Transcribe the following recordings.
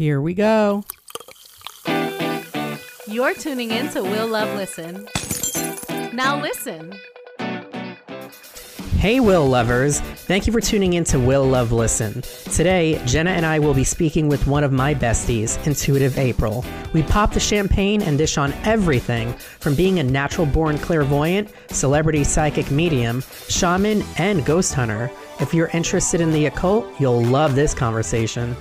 Here we go. You're tuning in to Will Love Listen. Now listen. Hey, Will lovers. Thank you for tuning in to Will Love Listen. Today, Jenna and I will be speaking with one of my besties, Intuitive April. We pop the champagne and dish on everything from being a natural born clairvoyant, celebrity psychic medium, shaman, and ghost hunter. If you're interested in the occult, you'll love this conversation.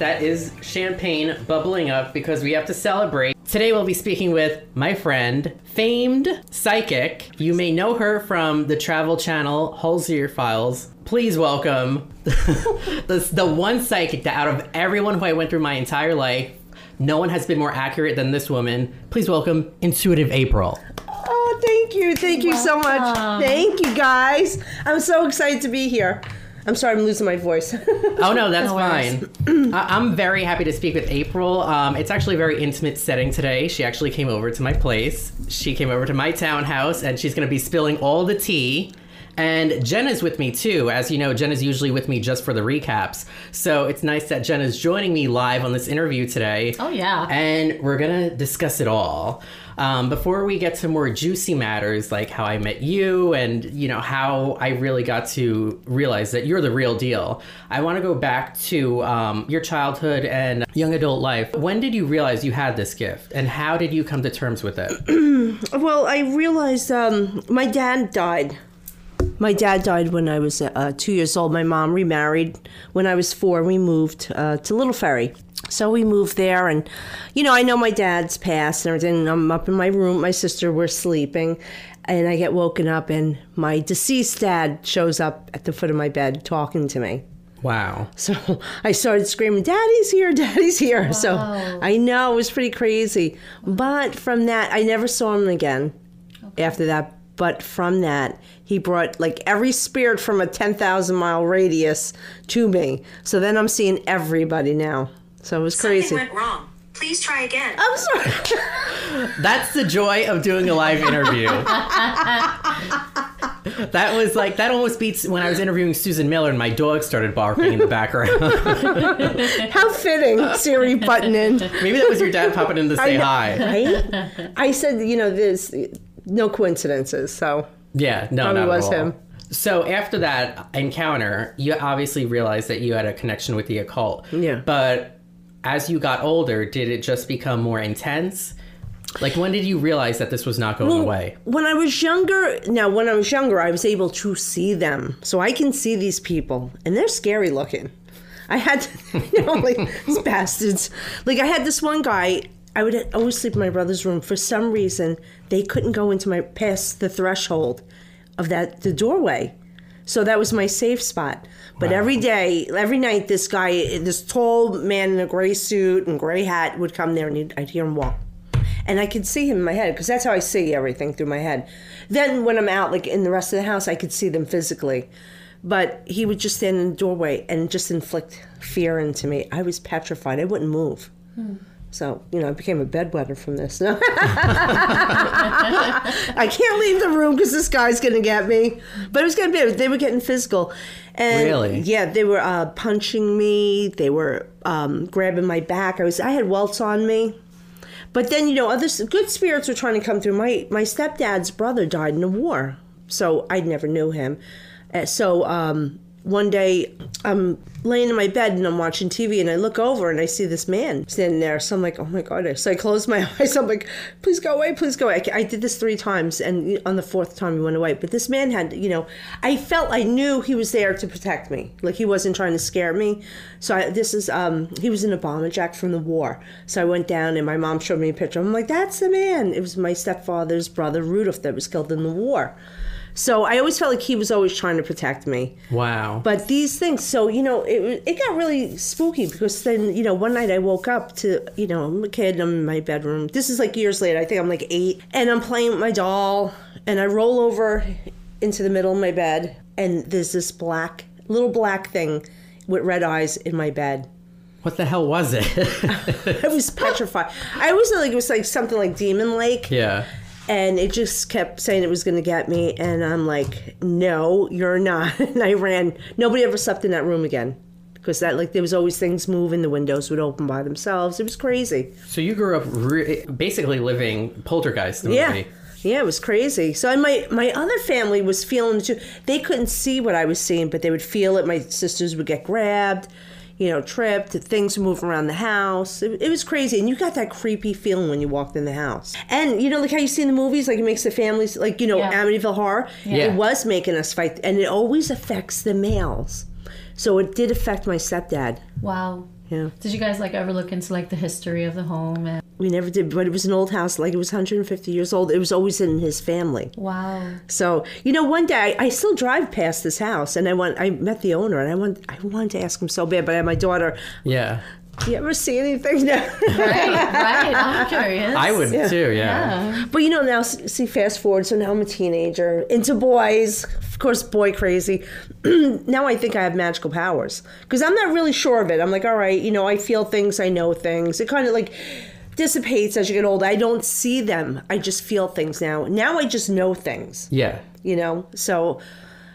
That is champagne bubbling up because we have to celebrate. Today we'll be speaking with my friend, famed psychic. You may know her from the travel channel Holzer Files. Please welcome the, the one psychic that out of everyone who I went through my entire life, no one has been more accurate than this woman. Please welcome Intuitive April. Oh, thank you. Thank you so much. Thank you, guys. I'm so excited to be here. I'm sorry, I'm losing my voice. Oh no, that's No fine. I- I'm very happy to speak with April. Um, it's actually a very intimate setting today. She actually came over to my place. She came over to my townhouse, and she's going to be spilling all the tea. And Jenna's with me too. As you know, Jenna's usually with me just for the recaps. So it's nice that Jenna's joining me live on this interview today. Oh, yeah. And we're going to discuss it all. Um, before we get to more juicy matters like how I met you and you know how I really got to realize that you're the real deal, I want to go back to um, your childhood and young adult life. When did you realize you had this gift, and how did you come to terms with it? well, I realized um, my dad died. My dad died when I was uh, two years old. My mom remarried when I was four. We moved uh, to Little Ferry. So we moved there, and you know, I know my dad's passed and everything. I'm up in my room. My sister, we're sleeping, and I get woken up, and my deceased dad shows up at the foot of my bed talking to me. Wow. So I started screaming, Daddy's here, Daddy's here. So I know it was pretty crazy. But from that, I never saw him again after that. But from that, he brought like every spirit from a 10,000 mile radius to me. So then I'm seeing everybody now. So it was Something crazy. Something went wrong. Please try again. I'm sorry. That's the joy of doing a live interview. that was like that almost beats when I was interviewing Susan Miller and my dog started barking in the background. How fitting, Siri button in. Maybe that was your dad popping in to say know, hi. Right? I said, you know, there's no coincidences. So Yeah, no, Probably not was him. So after that encounter, you obviously realized that you had a connection with the occult. Yeah. But as you got older, did it just become more intense? Like when did you realize that this was not going away? When I was younger, now when I was younger, I was able to see them. So I can see these people, and they're scary looking. I had, to, you know, like these bastards. Like I had this one guy. I would always sleep in my brother's room. For some reason, they couldn't go into my past the threshold of that the doorway. So that was my safe spot. But Wow. every day, every night, this guy, this tall man in a gray suit and gray hat would come there, and he'd, I'd hear him walk and I could see him in my head because that's how I see everything through my head. Then when I'm out, like in the rest of the house, I could see them physically. But he would just stand in the doorway and just inflict fear into me. I was petrified. I wouldn't move. Hmm. So, you know, I became a bedwetter from this. No. I can't leave the room because this guy's going to get me. But it was going to be, they were getting physical. And Really? Yeah, they were uh, punching me. They were um, grabbing my back. I was, I had welts on me. But then, you know, other good spirits were trying to come through. My my stepdad's brother died in the war, so I never knew him. Uh, so um, one day, I'm laying in my bed and I'm watching TV, and I look over and I see this man standing there. So I'm like, oh my god! So I close my eyes. I'm like, please go away, please go away. I, did this three times, and on the fourth time he went away. But this man had, you know, I felt I knew he was there to protect me. Like he wasn't trying to scare me. So I, this is um, he was in a bomber jack from the war. So I went down and my mom showed me a picture. I'm like, that's the man. It was my stepfather's brother Rudolph that was killed in the war. So I always felt like he was always trying to protect me. Wow. But these things, so you know, it it got really spooky because then you know one night I woke up to you know I'm a kid I'm in my bedroom. This is like years later. I think I'm like eight, and I'm playing with my doll, and I roll over into the middle of my bed, and there's this black little black thing with red eyes in my bed. what the hell was it? I was petrified. I always thought like it was like something like Demon Lake. yeah. And it just kept saying it was going to get me. And I'm like, no, you're not. And I ran. Nobody ever slept in that room again. because that like there was always things moving, the windows would open by themselves. It was crazy. So you grew up re- basically living Poltergeist, the Yeah. movie. Yeah, it was crazy. So and my my other family was feeling too. They couldn't see what I was seeing, but they would feel it. My sisters would get grabbed, you know, tripped. Things would move around the house. It, it was crazy, and you got that creepy feeling when you walked in the house. And you know, like how you see in the movies, like it makes the families, like you know, Yeah. Amityville Horror. Yeah. It was making us fight, and it always affects the males. So it did affect my stepdad. Wow. Yeah. Did you guys like ever look into like the history of the home and We never did, but it was an old house, like it was 150 years old. It was always in his family. wow. So you know, one day I, I still drive past this house, and I went. I met the owner, and I want. I wanted to ask him so bad, but I had my daughter. Yeah. Do you ever see anything? now? Right, right. I'm curious. I would too, yeah. Yeah. but you know, now see, fast forward. So now I'm a teenager, into boys. Of course, boy crazy. now I think I have magical powers because I'm not really sure of it. I'm like, all right, you know, I feel things, I know things. It kind of like dissipates as you get older. I don't see them. I just feel things now. Now I just know things. Yeah. you know so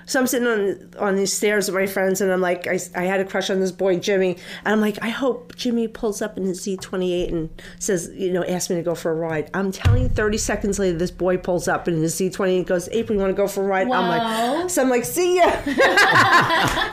so i'm sitting on on these stairs with my friends and i'm like i, I had a crush on this boy jimmy. And i'm like i hope jimmy pulls up in his z28 and says you know ask me to go for a ride. I'm telling you 30 seconds later this boy pulls up in his z28 and goes april you want to go for a ride? I'm like so i'm like see ya.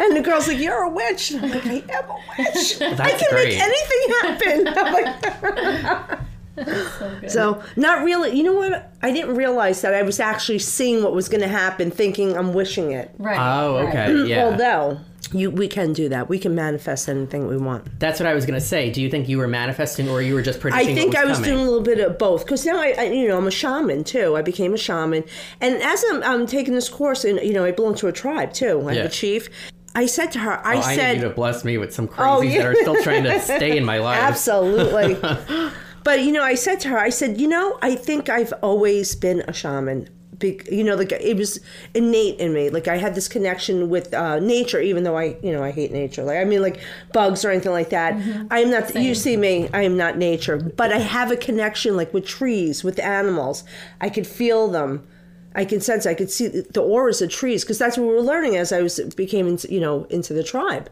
And the girl's like you're a witch. And i'm like i am a witch. I can great. make anything happen. I'm like, so not really. You know what? I didn't realize that I was actually seeing what was going to happen, thinking I'm wishing it. Right. Oh, right. okay. Yeah. Although you, we can do that. We can manifest anything we want. That's what I was going to say. Do you think you were manifesting or you were just predicting? I think what I was was coming? doing a little bit of both because now I, I, you know, I'm a shaman too. I became a shaman, and as I'm, I'm taking this course, and you know, I belong to a tribe too. I Yeah. a chief. I said to her, I Oh, I said, need you to bless me with some oh, crazies Oh, yeah. that are still trying to stay in my life. Absolutely. but you know, I said to her, I said, you know, I think I've always been a shaman. You know, like it was innate in me. Like I had this connection with uh, nature, even though I, you know, I hate nature. Like I mean, like bugs or anything like that. I am not. You see me, I am not nature, but I have a connection, like with trees, with animals. I could feel them. I can sense. I could see the auras of trees because that's what we were learning as I was became, you know, into the tribe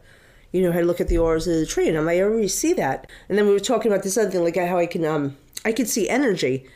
you know, how to look at the auras of the tree. And I'm like, I already see that. And then we were talking about this other thing, like how I can, um, I could see energy.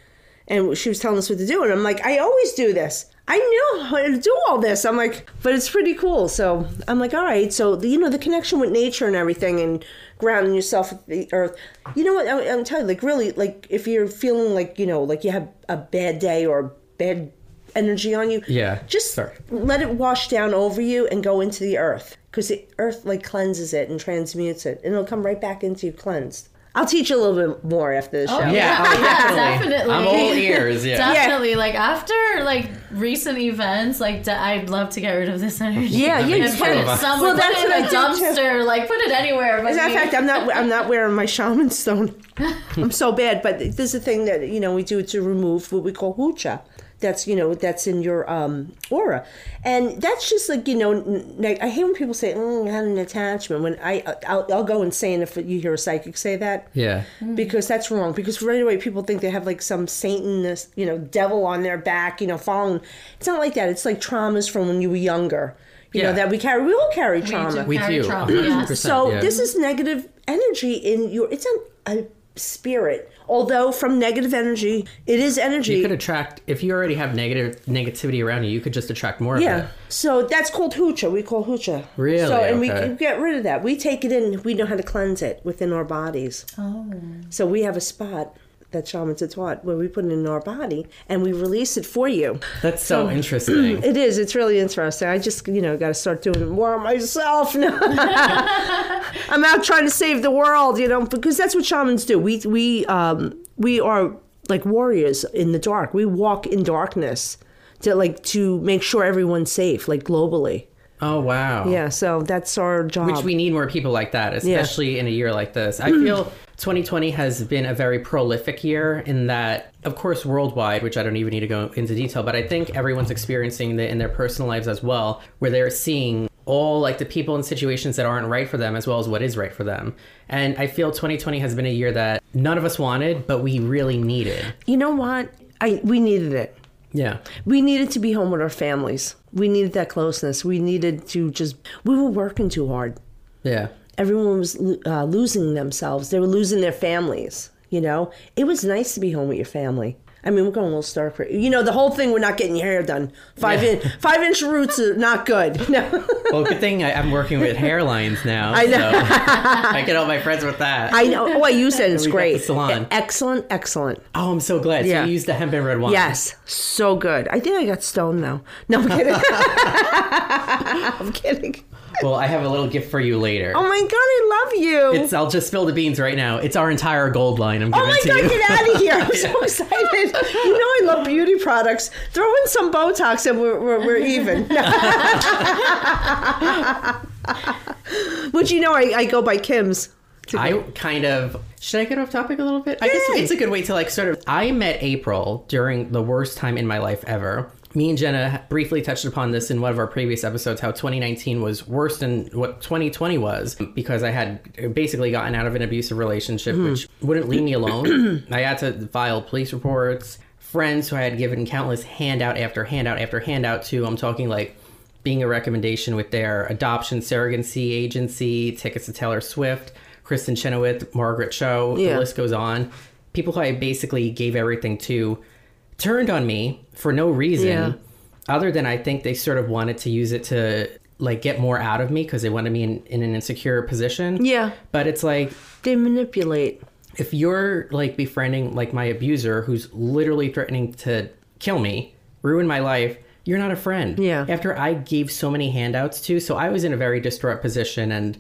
And she was telling us what to do. And I'm like, I always do this. I know how to do all this. I'm like, but it's pretty cool. So I'm like, all right. So, the, you know, the connection with nature and everything and grounding yourself with the earth. You know what? I'm, I'm telling you, like, really, like, if you're feeling like, you know, like you have a bad day or bad energy on you, Yeah, just sorry. let it wash down over you and go into the earth because the earth like cleanses it and transmutes it and it'll come right back into you cleansed i'll teach you a little bit more after the oh, show Oh, Yeah, oh, definitely. definitely. I'm all ears. Yeah. Definitely, like after like recent events, like d- I'd love to get rid of this energy. Yeah, yeah, and put it somewhere. Well, that's put it in what a I did, too. dumpster. Like put it anywhere. But As a matter of fact, I'm not. I'm not wearing my shaman stone. I'm so bad, but there's a thing that you know we do to remove what we call hucha. That's you know that's in your um, aura, and that's just like you know. I hate when people say, "Oh, I had an attachment." When I, I'll, I'll go insane if you hear a psychic say that. Yeah. because that's wrong. Because right away people think they have like some Satanist, you know, devil on their back, you know, following. It's not like that. It's like traumas from when you were younger. You Yeah. know that we carry. We all carry We trauma. do We carry do. trauma, 100%. So yeah. this is negative energy in your. It's a, a spirit. Although from negative energy, it is energy. You could attract if you already have negative negativity around you. You could just attract more of it. yeah. So that's called hucha. We call hucha. Really? So and we Okay. can get rid of that. We take it in. We know how to cleanse it within our bodies. Oh. So we have a spot that shamans taught where we put it in our body and we release it for you. That's so interesting. It is. It's really interesting. I just, you know, got to start doing more myself now. I'm out trying to save the world, you know, because that's what shamans do. We we um we are like warriors in the dark. We walk in darkness to like to make sure everyone's safe, like globally. Oh wow. Yeah. So that's our job. Which we need more people like that, especially in a year like this. I feel 2020 has been a very prolific year in that, of course, worldwide, which I don't even need to go into detail, but I think everyone's experiencing it in their personal lives as well, where they're seeing all like the people and situations that aren't right for them as well as what is right for them. And I feel 2020 has been a year that none of us wanted, but we really needed. you know what? I we needed it. Yeah. We needed to be home with our families. We needed that closeness. We needed to just we were working too hard. Yeah. Everyone was uh, losing themselves. They were losing their families. You know, it was nice to be home with your family. I mean, we're going a little stark. for- You know, the whole thing. We're not getting your hair done. Five Yeah. in, five inch roots are not good. No. Well, good thing I, I'm working with hairlines now. I know. So I get all my friends with that. I know. Oh, I use it. It's great. salon. Excellent, excellent. oh, I'm so glad. Yeah. So you used the hemp and red wine. Yes, so good. I think I got stoned though. No, I'm kidding. I'm kidding. Well, I have a little gift for you later. Oh my god, I love you. It's. I'll just spill the beans right now. It's our entire gold line. I'm giving Oh giving my to god, you. get out of here! I'm so excited. You know I love beauty products. Throw in some Botox and we're, we're, we're even. Which you know I, I go by Kim's. I kind of should I get off topic a little bit? I guess it's a good way to like sort of. I met April during the worst time in my life ever. Me and Jenna briefly touched upon this in one of our previous episodes. How 2019 was worse than what 2020 was because I had basically gotten out of an abusive relationship, hmm. which wouldn't leave me alone. I had to file police reports. Friends who I had given countless handout after handout after handout to. I'm talking like being a recommendation with their adoption surrogacy agency, tickets to Taylor Swift, Kristin Chenoweth, Margaret Cho, Yeah. the list goes on. People who I basically gave everything to turned on me for no reason Yeah. other than I think they sort of wanted to use it to like get more out of me because they wanted me in, in an insecure position. Yeah. But it's like They manipulate. if you're like befriending like my abuser who's literally threatening to kill me, ruin my life, you're not a friend. Yeah. After I gave so many handouts to, so I was in a very distraught position and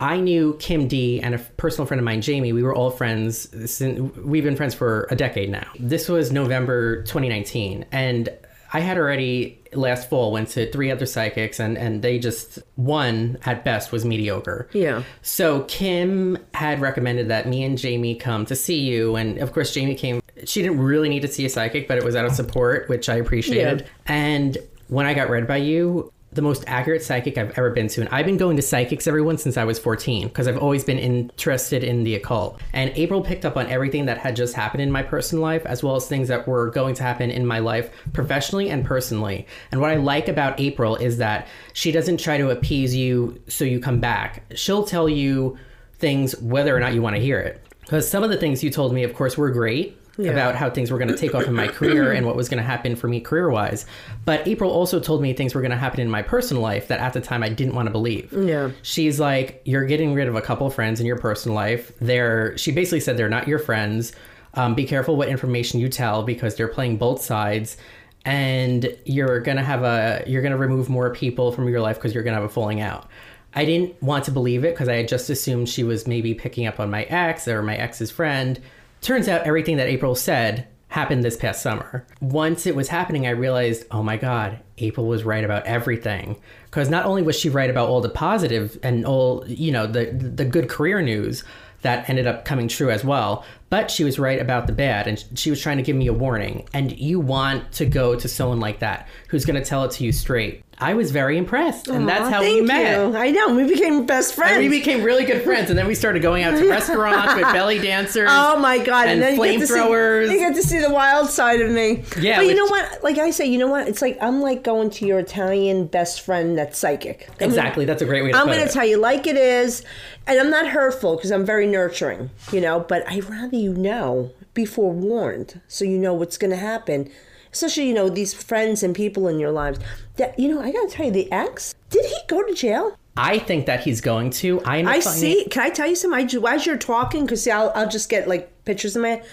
I knew Kim D and a personal friend of mine, Jamie. We were all friends. Since, we've been friends for a decade now. This was November 2019, and I had already last fall went to three other psychics, and and they just one at best was mediocre. Yeah. So Kim had recommended that me and Jamie come to see you, and of course Jamie came. She didn't really need to see a psychic, but it was out of support, which I appreciated. Yeah. And when I got read by you, the most accurate psychic I've ever been to, and I've been going to psychics everyone since I was 14 because I've always been interested in the occult. And April picked up on everything that had just happened in my personal life, as well as things that were going to happen in my life professionally and personally. And what I like about April is that she doesn't try to appease you so you come back. She'll tell you things whether or not you want to hear it. Because some of the things you told me, of course, were great about how things were going to take off in my career and what was going to happen for me career wise. But April also told me things were going to happen in my personal life that at the time I didn't want to believe. Yeah. She's like, you're getting rid of a couple of friends in your personal life. They're, she basically said they're not your friends. Um, be careful what information you tell because they're playing both sides. And you're gonna have a you're gonna remove more people from your life because you're gonna have a falling out. I didn't want to believe it because I had just assumed she was maybe picking up on my ex or my ex's friend. Turns out everything that April said happened this past summer. Once it was happening, I realized, oh my God, April was right about everything. Because not only was she right about all the positive and all, you know, the the good career news that ended up coming true as well, but she was right about the bad and she was trying to give me a warning. And you want to go to someone like that who's going to tell it to you straight. I was very impressed, and that's how we met. you. I know. We became best friends. And we became really good friends, and then we started going out to restaurants with belly dancers. Oh my god! And then you get to see- flamethrowers. You get to see the wild side of me. Yeah, but you know what? Like I say, you know what? It's like I'm like going to your Italian best friend that's psychic. I'm Exactly, that's a great way to I'm going to tell you like it is, and I'm not hurtful because I'm very nurturing, you know. But I'd rather you know, be forewarned, so you know what's going to happen. Especially, you know, these friends and people in your lives. That you know, I got to tell you, the ex did he go to jail? I think that he's going to. I, I see. Can I tell you something? I, as you're talking, because I'll, I'll just get like pictures in my head.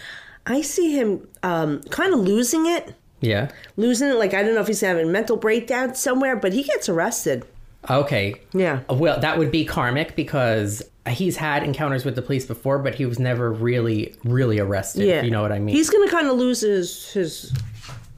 I see him um, kind of losing it, Yeah. losing it. Like I don't know if he's having a mental breakdown somewhere, but he gets arrested. Okay. Yeah. Well, that would be karmic because he's had encounters with the police before, but he was never really, really arrested. Yeah, you know what I mean. He's gonna kind of lose his his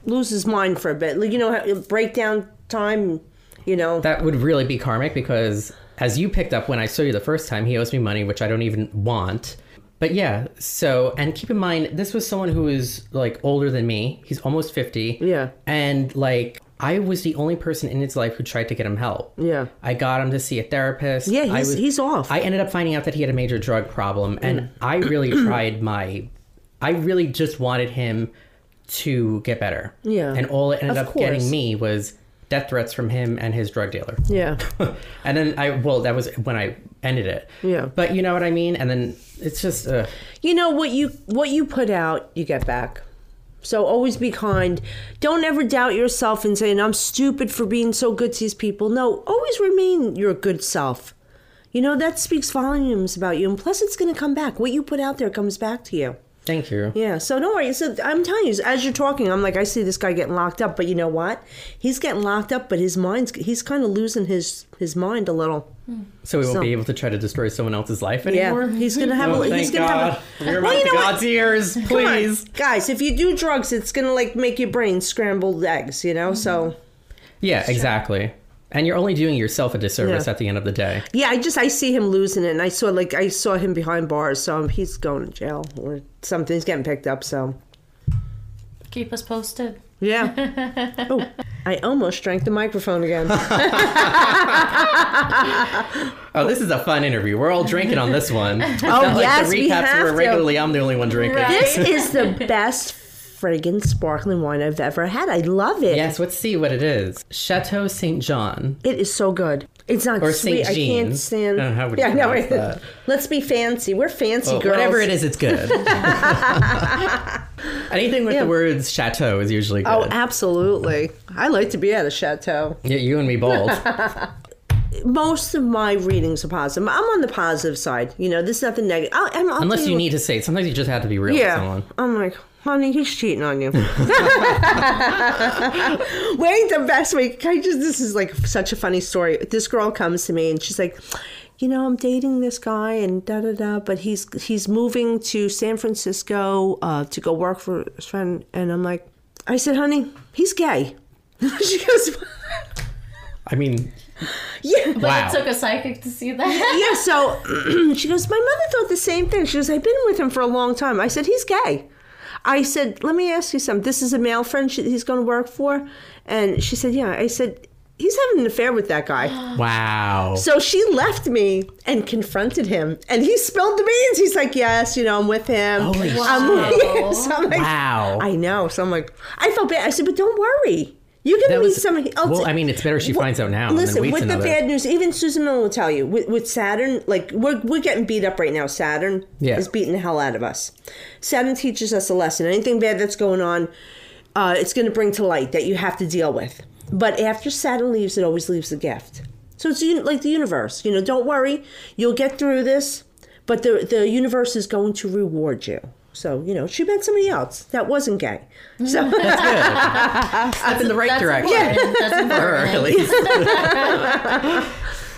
lose his mind for a bit. Like you know, breakdown time. You know. that would really be karmic because, as you picked up when I saw you the first time, he owes me money, which I don't even want. But yeah, so and keep in mind, this was someone who is like older than me. He's almost fifty. Yeah. and like I was the only person in his life who tried to get him help. Yeah. I got him to see a therapist. Yeah, I he's- he's off. I ended up finding out that he had a major drug problem, and Mm. I really tried my. I really just wanted him to get better. Yeah, and all it ended of up getting me was death threats from him and his drug dealer. Yeah. and then I, well, that was when I ended it. Yeah. But you know what I mean? And then it's just, uh, You know what you what you put out, you get back. So always be kind. Don't ever doubt yourself and saying I'm stupid for being so good to these people. No, always remain your good self. You know that speaks volumes about you, and plus it's going to come back. What you put out there comes back to you. Thank you. Yeah. So don't worry. So I'm telling you, as you're talking, I'm like, I see this guy getting locked up, but you know what? He's getting locked up, but his mind's he's kind of losing his his mind a little. So we won't So- be able to try to destroy someone else's life anymore. Yeah. He's gonna have Oh, a. He's gonna God. have a. We're Well, you know what? God's ears, Come on. please. guys. If you do drugs, it's gonna like make your brain scrambled eggs. You know. So Yeah, exactly. And you're only doing yourself a disservice Yeah. at the end of the day. yeah, I just I see him losing it, and I saw like I saw him behind bars, so he's going to jail or something. He's getting picked up. So Keep us posted. yeah. oh, I almost drank the microphone again. Oh, this is a fun interview. We're all drinking on this one. Oh, it's Oh, not like yes, the we recaps have where to. regularly I'm the only one drinking. Right. this is the best friggin' sparkling wine I've ever had. I love it. Yes, let's see what it is. Chateau Saint John. It is so good. It's not Or sweet. St. I can't stand. Uh, how would yeah, no, that? Let's be fancy. We're fancy Well, girls. whatever it is, it's good. Anything with Yeah. the words chateau is usually good. Oh, absolutely. I like to be at a chateau. yeah, you and me both. Most of my readings are positive. I'm on the positive side. You know, this is nothing negative. I, I'm, I'll Unless you need to say it. Sometimes you just have to be real with Yeah. someone. I'm like, honey, he's cheating on you. Wait, the best way. I just this is like such a funny story. This girl comes to me and she's like, you know, I'm dating this guy and da da da, but he's he's moving to San Francisco uh, to go work for his friend, and I'm like, I said, honey, he's gay. she goes, I mean, yeah. But Wow. it took a psychic to see that. Yeah, so she goes, My mother thought the same thing. She goes, I've been with him for a long time. I said, He's gay. I said, Let me ask you something. This is a male friend she, he's going to work for? And she said, Yeah. I said, He's having an affair with that guy. wow. So she left me and confronted him, and he spilled the beans. He's like, "Yes, you know, I'm with him. Holy I'm shit. with so I'm like, Wow. I know. So I'm like, I felt bad. I said, but don't worry. You're gonna That meet was- somebody. else. well, I mean, it's better she Well, finds out now Listen, with another- the bad news, even Susan Miller will tell you with, with Saturn, like we're we're getting beat up right now. Saturn Yeah. is beating the hell out of us. Saturn teaches us a lesson. Anything bad that's going on, uh, it's going to bring to light that you have to deal with. But after Saturn leaves, it always leaves a gift. So it's like the universe. You know, don't worry, you'll get through this. But the the universe is going to reward you. So you know, she met somebody else that wasn't gay. Mm-hmm. So that's good. Step in the right That's direction. important. That's Or at least.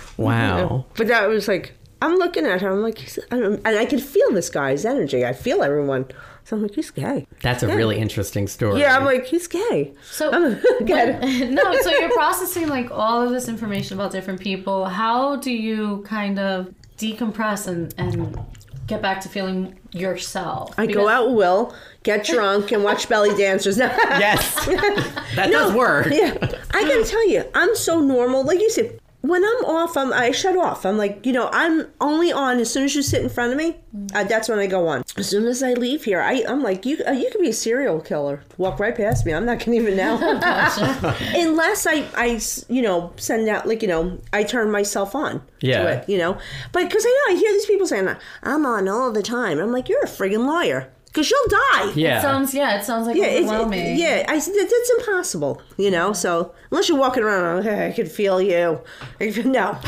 wow. But that was like, I'm looking at her. I'm like, he's, I don't, and I could feel this guy's energy. I feel everyone. So I'm like, he's gay. That's a really interesting story. Yeah, I'm like, he's gay. So I'm, get it. no, so you're processing like all of this information about different people. How do you kind of decompress and and get back to feeling yourself? I go out Will, get drunk, and watch belly dancers. Now, yes. that does work. yeah, I gotta tell you, I'm so normal. Like you said, when I'm off, I'm I shut off. I'm like, you know, I'm only on as soon as you sit in front of me. Uh, that's when I go on. As soon as I leave here, I I'm like, you uh, you could be a serial killer. Walk right past me. I'm not gonna even know. Unless I I you know send out like you know I turn myself on. Yeah. To it, you know, but because I know I hear these people saying I'm on all the time. I'm like, you're a friggin' liar. Because you'll die. Yeah. It sounds yeah, it sounds like Yeah, it's, overwhelming. yeah, I said that, that's impossible, you know. So unless you're walking around, hey, I can feel you. No,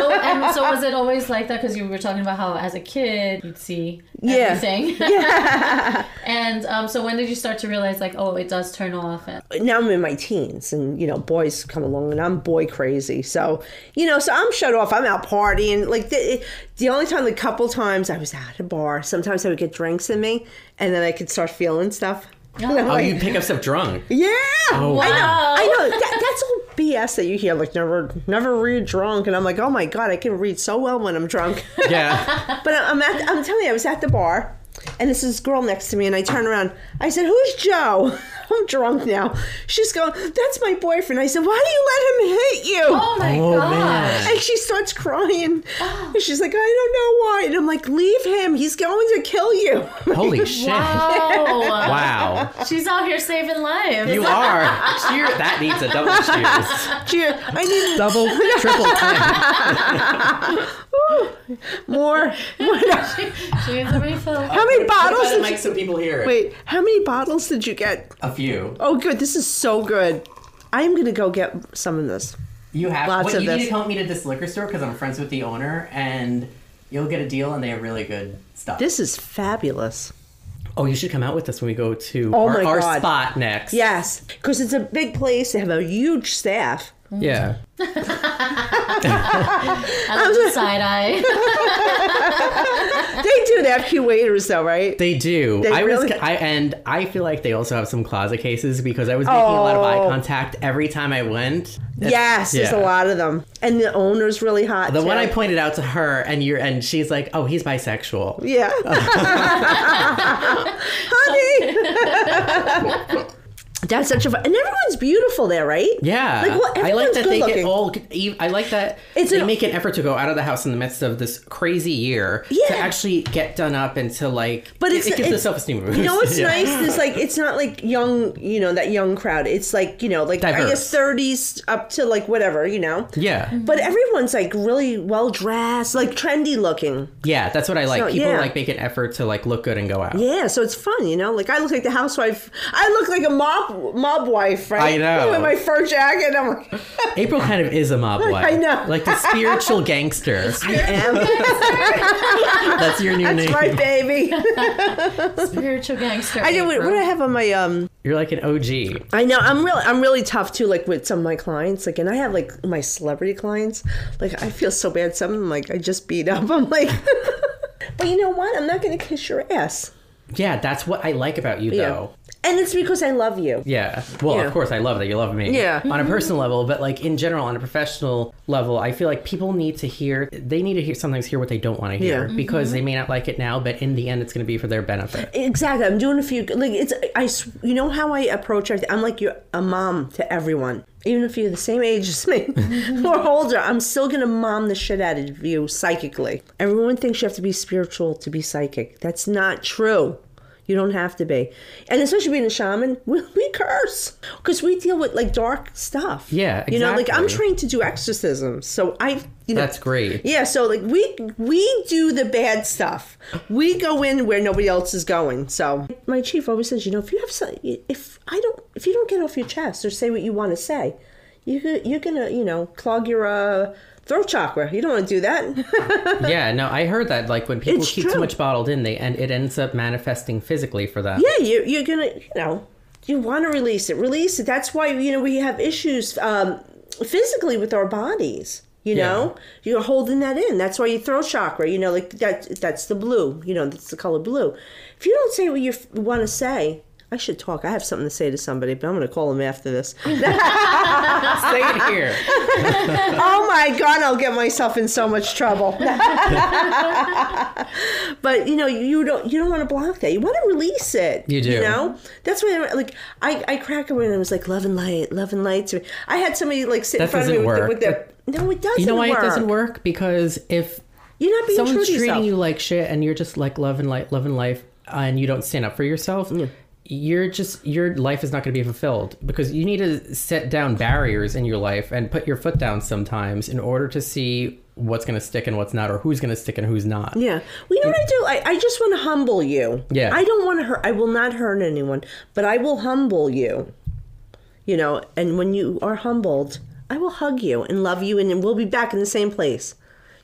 Oh, and so was it always like that? Because you were talking about how as a kid you'd see everything. Yeah. everything. and um, so when did you start to realize like, oh, it does turn off? And now I'm in my teens, and you know, boys come along, and I'm boy crazy. So you know, so I'm shut off. I'm out partying. Like the, the only time, the couple times I was at a bar, sometimes I would get drinks in me, and then I could start feeling stuff. And Oh, like, oh, you pick up stuff drunk. Yeah, Oh, I know. I know. That, that's all BS that you hear. Like never, never read drunk, and I'm like, oh my god, I can read so well when I'm drunk. Yeah. But I'm at, I'm telling you, I was at the bar, and this is girl next to me, and I turn around. I said, "Who's Joe?" I'm drunk now. She's going, "That's my boyfriend." I said, "Why do you let him hit you?" Oh my Oh, god. man. And she starts crying. Oh. And she's like, I don't know why. And I'm like, leave him. He's going to kill you. Holy shit! Wow. Wow, She's out here saving lives. you are. Cheer. That needs a double cheers. Cheer. I need Double, triple time. more. more. She needs a refill. How many bottles did you, so people hear it. Wait, how many bottles did you get? A few. Oh, good. This is so good. I'm going to go get some of this. You have. Lots what, of you need this. to come with me to this liquor store because I'm friends with the owner, and you'll get a deal, and they have really good stuff. This is fabulous. oh, you should come out with us when we go to Oh our, my our God. spot next. Yes, because it's a big place. They have a huge staff. Mm. Yeah. I love the side eye. They do. They have cute waiters, though, right? They do. They I was, I, and I feel like they also have some closet cases because I was making a lot of eye Oh. contact every time I went. yes, there's a lot of them, and the owner's really hot. The one. I pointed out to her, and you're, and she's like, "Oh, he's bisexual." Yeah. Honey. That's such a fun, and everyone's beautiful there, right? Yeah, Like, well, I like that they looking. get all. I like that It's they an- make an effort to go out of the house in the midst of this crazy year Yeah. to actually get done up and to like. But it- it's it, gives the self esteem boost. You know what's Yeah. nice? It's like it's not like young, you know, that young crowd. It's like you know, like I guess thirties up to like whatever, you know. Yeah, But everyone's like really well dressed, like trendy looking. yeah, that's what I like. So, People yeah. like make an effort to like look good and go out. Yeah, so it's fun, you know. Like I look like the housewife. I look like a mob mob wife, right? I know. With my fur jacket. I'm like, April kind of is a mob wife. I know. like the spiritual gangster. I am. That's your new name. That's name. right, baby. Spiritual gangster. I know. What, what do I have on my um? You're like an OG. I know I'm really I'm really tough too. Like with some of my clients, like, and I have like my celebrity clients. Like I feel so bad. Some of them, like I just beat up. I'm like, but you know what? I'm not gonna kiss your ass. Yeah, that's what I like about you, Yeah. though. And it's because I love you. Yeah. Well, Yeah. of course, I love that you love me. Yeah. On a mm-hmm. personal level, but like in general, on a professional level, I feel like people need to hear. They need to hear sometimes hear what they don't want to hear Yeah. Mm-hmm. because they may not like it now, but in the end, it's going to be for their benefit. Exactly. I'm doing a few. Like it's. I. You know how I approach everything. I'm like you're a mom to everyone. Even if you're the same age as me or older, I'm still gonna mom the shit out of you psychically. Everyone thinks you have to be spiritual to be psychic. That's not true. You don't have to be. And especially being a shaman, we, we curse because we deal with like dark stuff. Yeah, You know, like I'm trained to do exorcisms, so I. You know, That's great. yeah, so like we we do the bad stuff. We go in where nobody else is going. So my chief always says, you know, if you have some, if I don't, if you don't get off your chest or say what you want to say, you you're gonna, you know, clog your uh, throat chakra. You don't want to do that. Yeah. No, I heard that. Like when people It's keep true. too much bottled in, they and it ends up manifesting physically for them. yeah, you, you're gonna, you know, you want to release it, release it. That's why you know we have issues um, physically with our bodies. You know, you're holding that in. That's why your throat chakra. You know, like that. That's the blue. You know, that's the color blue. If you don't say what you want to say, I should talk. I have something to say to somebody, but I'm going to call them after this. Say it here. oh my god, I'll get myself in so much trouble. but you know, you don't you don't want to block that. You want to release it. You do. You know, that's why I, like I I crack it when I was like love and light, love and light. I had somebody like sit in front of me with the, with the no, it doesn't. You know why work. it doesn't work? Because if You're not being true someone's treating yourself. you like shit and you're just like love and light, love and life, and you don't stand up for yourself, you're just your life is not going to be fulfilled because you need to set down barriers in your life and put your foot down sometimes in order to see what's going to stick and what's not, or who's going to stick and who's not. Yeah. Well, you know what I do? I, I just want to humble you. Yeah. I don't want to hurt. I will not hurt anyone, but I will humble you. You know, and when you are humbled, I will hug you and love you, and we'll be back in the same place.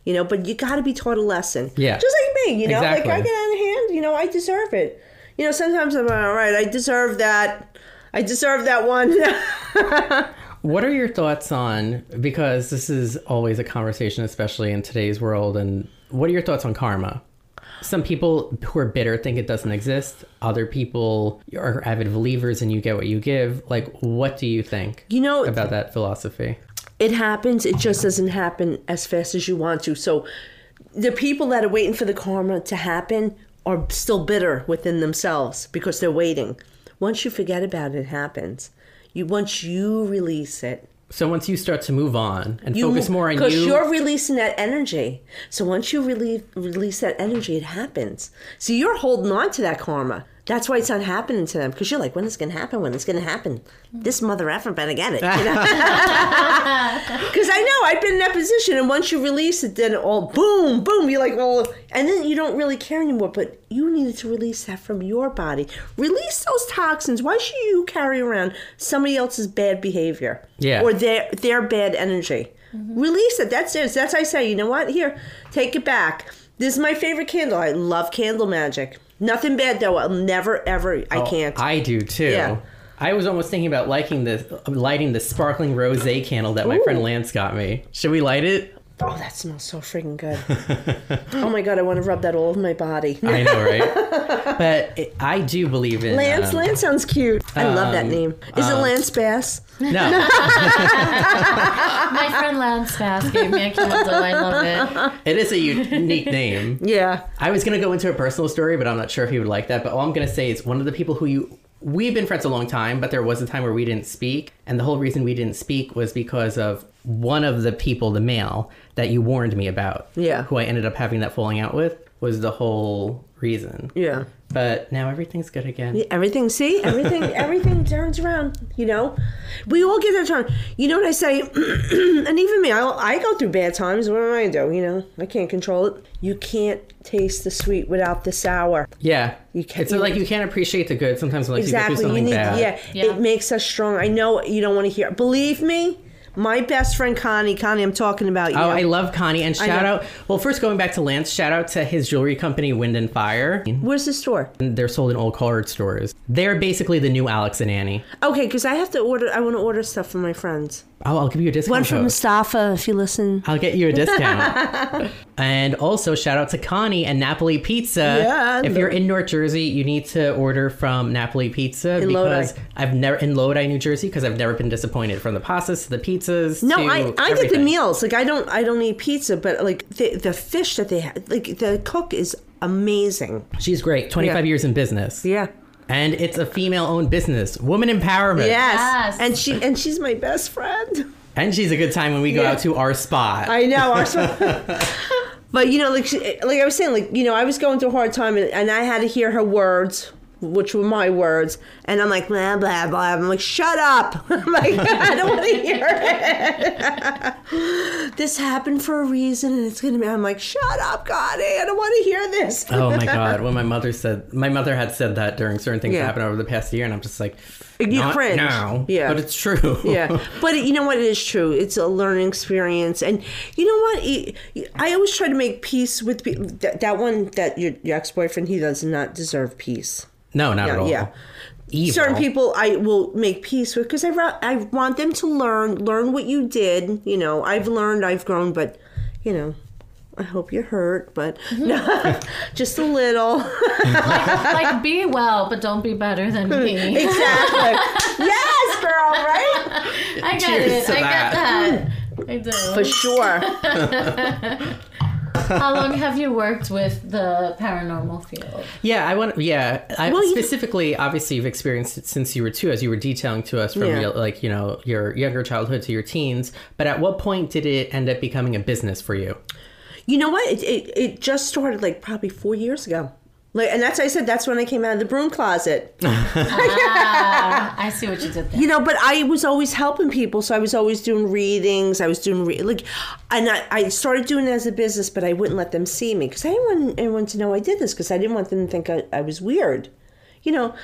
You know, but you got to be taught a lesson. Yeah. Just like me, you know, Exactly. like I get out of hand, you know, I deserve it. You know, sometimes I'm like, all right, I deserve that. I deserve that one. What are your thoughts on because this is always a conversation, especially in today's world, and what are your thoughts on karma? Some people who are bitter think it doesn't exist. Other people are avid believers and you get what you give. Like, what do you think you know, about that philosophy? it happens it just doesn't happen as fast as you want to so the people that are waiting for the karma to happen are still bitter within themselves because they're waiting. Once you forget about it, it happens. You once you release it, So once you start to move on and you focus more on you, because you, you're releasing that energy. So once you release release that energy, it happens. So you're holding on to that karma. That's why it's not happening to them because you're like, when is it going to happen? When is it going to happen? This mother effer better get it. Because I know I've been in that position, and once you release it, then all boom, boom, you're like, well, and then you don't really care anymore. But you needed to release that from your body. Release those toxins. Why should you carry around somebody else's bad behavior? Yeah. Or their their bad energy. Release it. That's it. That's I say. You know what? Here, take it back. This is my favorite candle. I love candle magic. Nothing bad though. I'll never ever. I Oh, can't. I do too. Yeah. I was almost thinking about liking the lighting the sparkling rose candle that my friend Lance got me. Should we light it? Oh, that smells so freaking good. oh my god, I want to rub that all over my body. I know, right? but it, I do believe in Lance, um, Lance sounds cute. I love that um, name. Is it Lance Bass? No, My friend Lance Bass gave me a candle. I love it. it is a unique name. Yeah. I was gonna go into a personal story, but I'm not sure if he would like that. But all I'm gonna say is one of the people who you we've been friends a long time, but there was a time where we didn't speak, and the whole reason we didn't speak was because of one of the people, the male that you warned me about. Yeah. Who I ended up having that falling out with was the whole reason. Yeah. But now everything's good again. Yeah, Everything, see, everything, everything turns around. You know, we all get that turn. You know what I say, and even me, I, I go through bad times. What do I do? You know, I can't control it. You can't taste the sweet without the sour. Yeah. You can't- it's like you can't appreciate the good sometimes like, Exactly. you go You need, bad. yeah, Yeah. It makes us strong. I know you don't want to hear. Believe me, my best friend Connie, Connie, I'm talking about oh, you. Oh, I love Connie. And shout out, well, first going back to Lance, shout out to his jewelry company, Wind and Fire. Where's the store? They're sold in old card stores. They're basically the new Alex and Ani. Okay, because I have to order. I want to order stuff for my friends. Oh, I'll give you a discount. One from code. Mustafa, if you listen. I'll get you a discount. and also shout out to Connie and Napoli Pizza. Yeah, if you're in North Jersey, you need to order from Napoli Pizza In because Lodi. I've never in Lodi, New Jersey, because I've never been disappointed from the pastas to the pizzas. No, to I, I get the meals. Like I don't I don't eat pizza, but like the the fish that they have, like the cook is amazing. She's great. 25 Yeah. years in business. Yeah. And it's a female-owned business. Woman empowerment. Yes. Yes. And she and she's my best friend. And she's a good time when we go Yeah. out to our spot. I know. our sp- but you know, like she, like I was saying, like you know, I was going through a hard time, and, and I had to hear her words, which were my words, and I'm like blah blah blah. I'm like, shut up! I'm like, I don't want to hear it. this happened for a reason, and it's gonna be. I'm like, shut up, Connie! I don't want to hear this. oh my god! When my mother said, my mother had said that during certain things Yeah. that happened over the past year, and I'm just like, You not cringe. now. Yeah. but it's true. yeah but you know what it is true it's a learning experience and you know what i always try to make peace with people that, that one that your, your ex-boyfriend he does not deserve peace no, not Yeah, at all. yeah. Evil. certain people i will make peace with because I, I want them to learn learn what you did you know i've learned i've grown but you know i hope you're hurt but no, mm-hmm. just a little Like, be well, but don't be better than me. exactly yes girl right I get Cheers it. to I that. get that. Mm. I do. for sure How long have you worked with the paranormal field? Yeah, I want. Yeah, I, Well, you- specifically, obviously, you've experienced it since you were two, as you were detailing to us from Yeah. your, like you know your younger childhood to your teens. But at what point did it end up becoming a business for you? You know what? It, it, it just started like probably four years ago. Like, and that's I said that's when I came out of the broom closet. Ah, I see what you did there. You know, but I was always helping people, so I was always doing readings. I was doing re- like, and I, I started doing it as a business, but I wouldn't let them see me because I didn't want anyone to know I did this because I didn't want them to think I, I was weird. You know,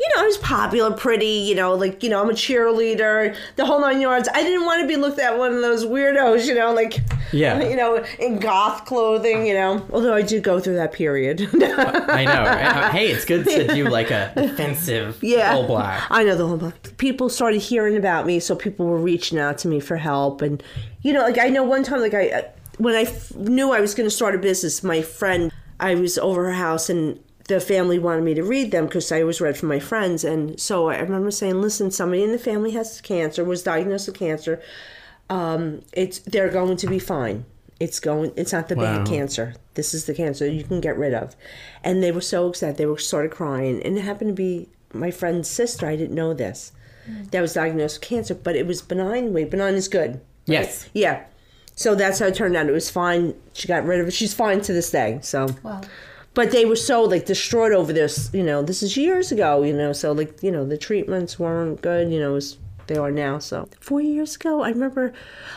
you know, I was popular, pretty. You know, like you know, I'm a cheerleader, the whole nine yards. I didn't want to be looked at one of those weirdos. You know, like Yeah. you know, in goth clothing. You know, although I do go through that period. I know. Right? Uh, hey, it's good to do like a defensive yeah full black. i know the whole black people started hearing about me so people were reaching out to me for help and you know like i know one time like i uh, when i f- knew i was going to start a business my friend i was over her house and the family wanted me to read them because i always read from my friends and so i remember saying listen somebody in the family has cancer was diagnosed with cancer um, it's they're going to be fine It's going. It's not the Wow. bad cancer. This is the cancer you can get rid of." And they were so excited. They were started crying, and it happened to be my friend's sister. I didn't know this. That was diagnosed with cancer, but it was benign. Wait, benign is good. Yes. Yeah. So that's how it turned out. It was fine. She got rid of it. She's fine to this day. So. Wow. But they were so like destroyed over this. You know, this is years ago. You know, so like you know the treatments weren't good. You know, as they are now. So four years ago, I remember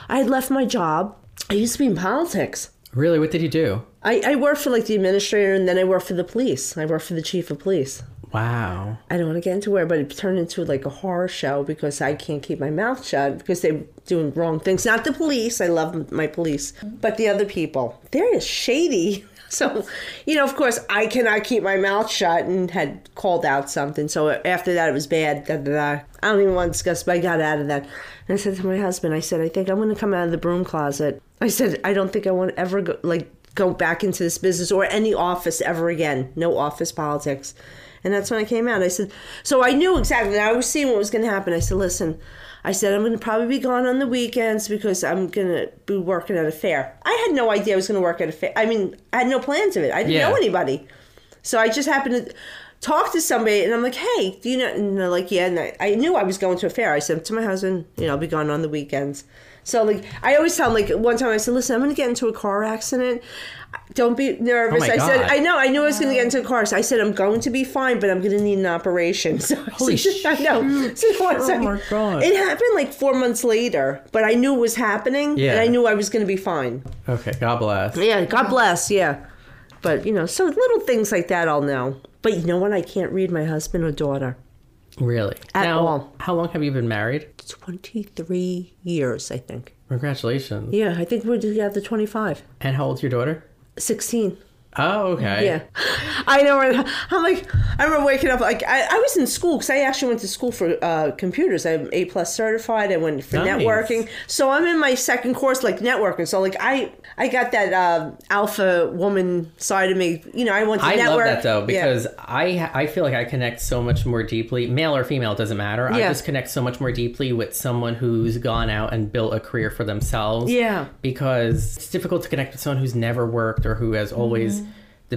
I had left my job. I used to be in politics. Really? What did you do? I, I worked for like the administrator, and then I worked for the police. I worked for the chief of police. Wow. I don't want to get into where, but it turned into like a horror show because I can't keep my mouth shut because they're doing wrong things. Not the police. I love my police, but the other people. They're shady. So, you know, of course, I cannot keep my mouth shut and had called out something. So after that, it was bad. Da, da, da. I don't even want to discuss, but I got out of that. And I said to my husband, I said, I think I'm going to come out of the broom closet. I said, I don't think I want to ever go, like, go back into this business or any office ever again. No office politics. And that's when I came out. I said, so I knew exactly. I was seeing what was going to happen. I said, listen, I said, I'm going to probably be gone on the weekends because I'm going to be working at a fair. I had no idea I was going to work at a fair. I mean, I had no plans of it. I didn't Yeah. know anybody. So I just happened to talk to somebody and I'm like, hey, do you know? And they're like, yeah. And I, I knew I was going to a fair. I said to my husband, you know, I'll be gone on the weekends. So like, I always tell him like one time I said, listen, I'm going to get into a car accident. Don't be nervous. Oh my I said, I know, I knew I was going to get into a car. So I said, I'm going to be fine, but I'm going to need an operation. So I Holy said, I know. So Oh my God. It happened like four months later, but I knew it was happening, Yeah. and I knew I was going to be fine. Okay. God bless. Yeah, God bless. Yeah, but you know, so little things like that I'll know. But you know what? I can't read my husband or daughter. Really? At now, all. how long have you been married? Twenty three years, I think. Congratulations. Yeah, I think we're together twenty five. And how old's your daughter? 16. Oh, okay. Yeah. I know. I'm like, I remember waking up, like, I, I was in school because I actually went to school for uh, computers. I'm A plus certified. I went for Nice. networking. So I'm in my second course, like networking. So, like, I I got that uh, alpha woman side of me. You know, I went to I network. love that though Yeah. because I I feel like I connect so much more deeply, male or female, it doesn't matter. I just connect so much more deeply with someone who's gone out and built a career for themselves. Yeah. Because it's difficult to connect with someone who's never worked or who has always Mm-hmm.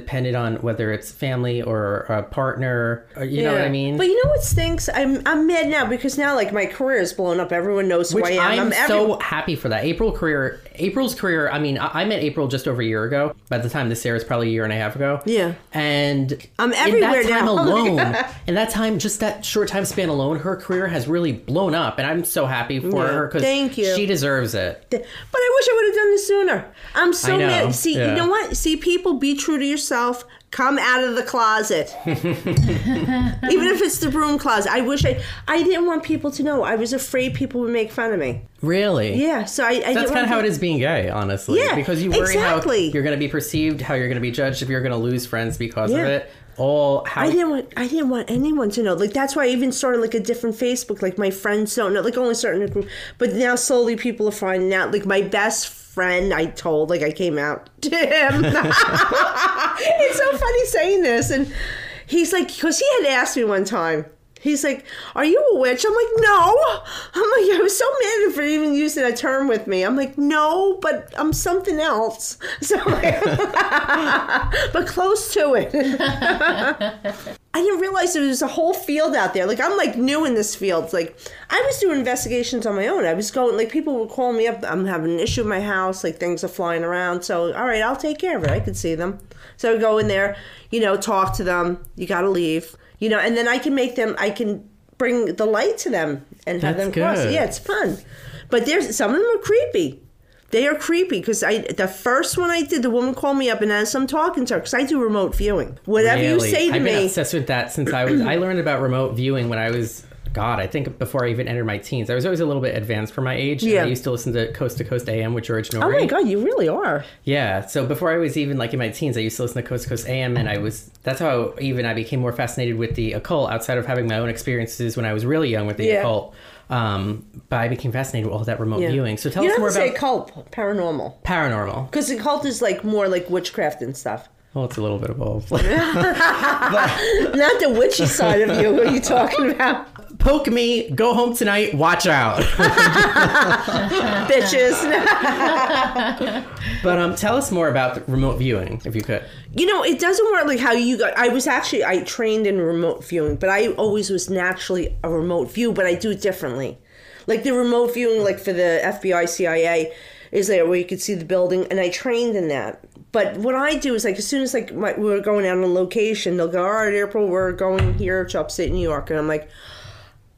Depended on whether it's family or a partner. Or, you know what I mean? But you know what stinks? I'm I'm mad now because now like my career is blown up. Everyone knows who Which I am. I'm, every- so happy for that. April career, April's career. I mean, I, I met April just over a year ago. By the time this airs, probably a year and a half ago. Yeah. and I'm in everywhere that time now. Oh alone. in that time, just that short time span alone, her career has really blown up, and I'm so happy for Yeah. her because Thank you. she deserves it. But I wish I would have done this sooner. I'm so mad. See, yeah. you know what? See, people, be true to yourself. Come out of the closet, even if it's the broom closet. I wish I. I didn't want people to know. I was afraid people would make fun of me. Really? Yeah, so I. I That's kind of how it to- being gay, honestly. Yeah, because you worry how you're going to be perceived, how you're going to be judged, if you're going to lose friends because of it. All how I didn't want. I didn't want anyone to know. Like that's why I even started like a different Facebook. Like my friends don't know. Like only certain group. But now slowly people are finding out. Like my best friend, I told. Like I came out to him. it's so funny saying this, and he's like, because he had asked me one time. He's like, "Are you a witch?" I'm like, "No." I'm like, I was so mad for even using that term with me. I'm like, "No, but I'm something else." So, but close to it. I didn't realize there was a whole field out there. Like I'm like new in this field. Like I was doing investigations on my own. I was going like people would call me up. I'm having an issue in my house. Like things are flying around. So all right, I'll take care of it. I could see them. So I go in there, you know, talk to them. You got to leave, you know, and then I can make them. I can bring the light to them and have That's them cross. good. Yeah, it's fun. But there's some of them are creepy. They are creepy because I the first one I did, the woman called me up and as I'm talking to her, because I do remote viewing. Whatever you say to me. I've been obsessed with that since I was. I learned about remote viewing when I was. God, I think before I even entered my teens, I was always a little bit advanced for my age. Yeah. I used to listen to Coast to Coast AM with George Noory. oh my god, you really are. Yeah, so before I was even like in my teens, I used to listen to Coast to Coast AM, and I was that's how even I became more fascinated with the occult outside of having my own experiences when I was really young with the Yeah. occult. Um, but I became fascinated with all that remote Yeah. viewing. So tell you us more have to say about cult, paranormal, paranormal. because the cult is like more like witchcraft and stuff. Well, it's a little bit of both. but... Not the witchy side of you. What are you talking about? Poke me, go home tonight, watch out. Bitches. but um, tell us more about remote viewing, if you could. you know, it doesn't work like how you got. I was actually I trained in remote viewing, but I always was naturally a remote view, but I do it differently. Like the remote viewing, like for the FBI, CIA, is there where you could see the building, and I trained in that. But what I do is like as soon as like my, we're going out on location, they'll go, "All right, April, we're going here to upstate New York," and I'm like,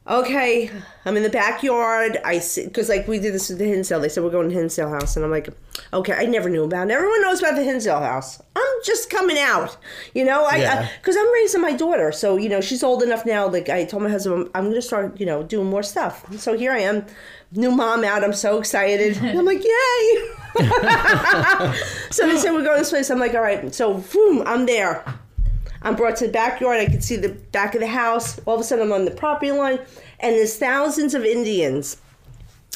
okay, I'm in the backyard. I see, because like we did this with the Hinsdale. They said we're going to Hinsdale House, and I'm like, okay, I never knew about it. Everyone knows about the Hinsdale House. I'm just coming out, you know, I Yeah. because I'm raising my daughter, so you know she's old enough now. Like I told my husband, I'm, I'm going to start, you know, doing more stuff. So here I am, new mom out. I'm so excited. I'm like, yay! so they said we're going to this place. I'm like, all right. So boom, I'm there. I'm brought to the backyard. I can see the back of the house. All of a sudden, I'm on the property line, and there's thousands of Indians,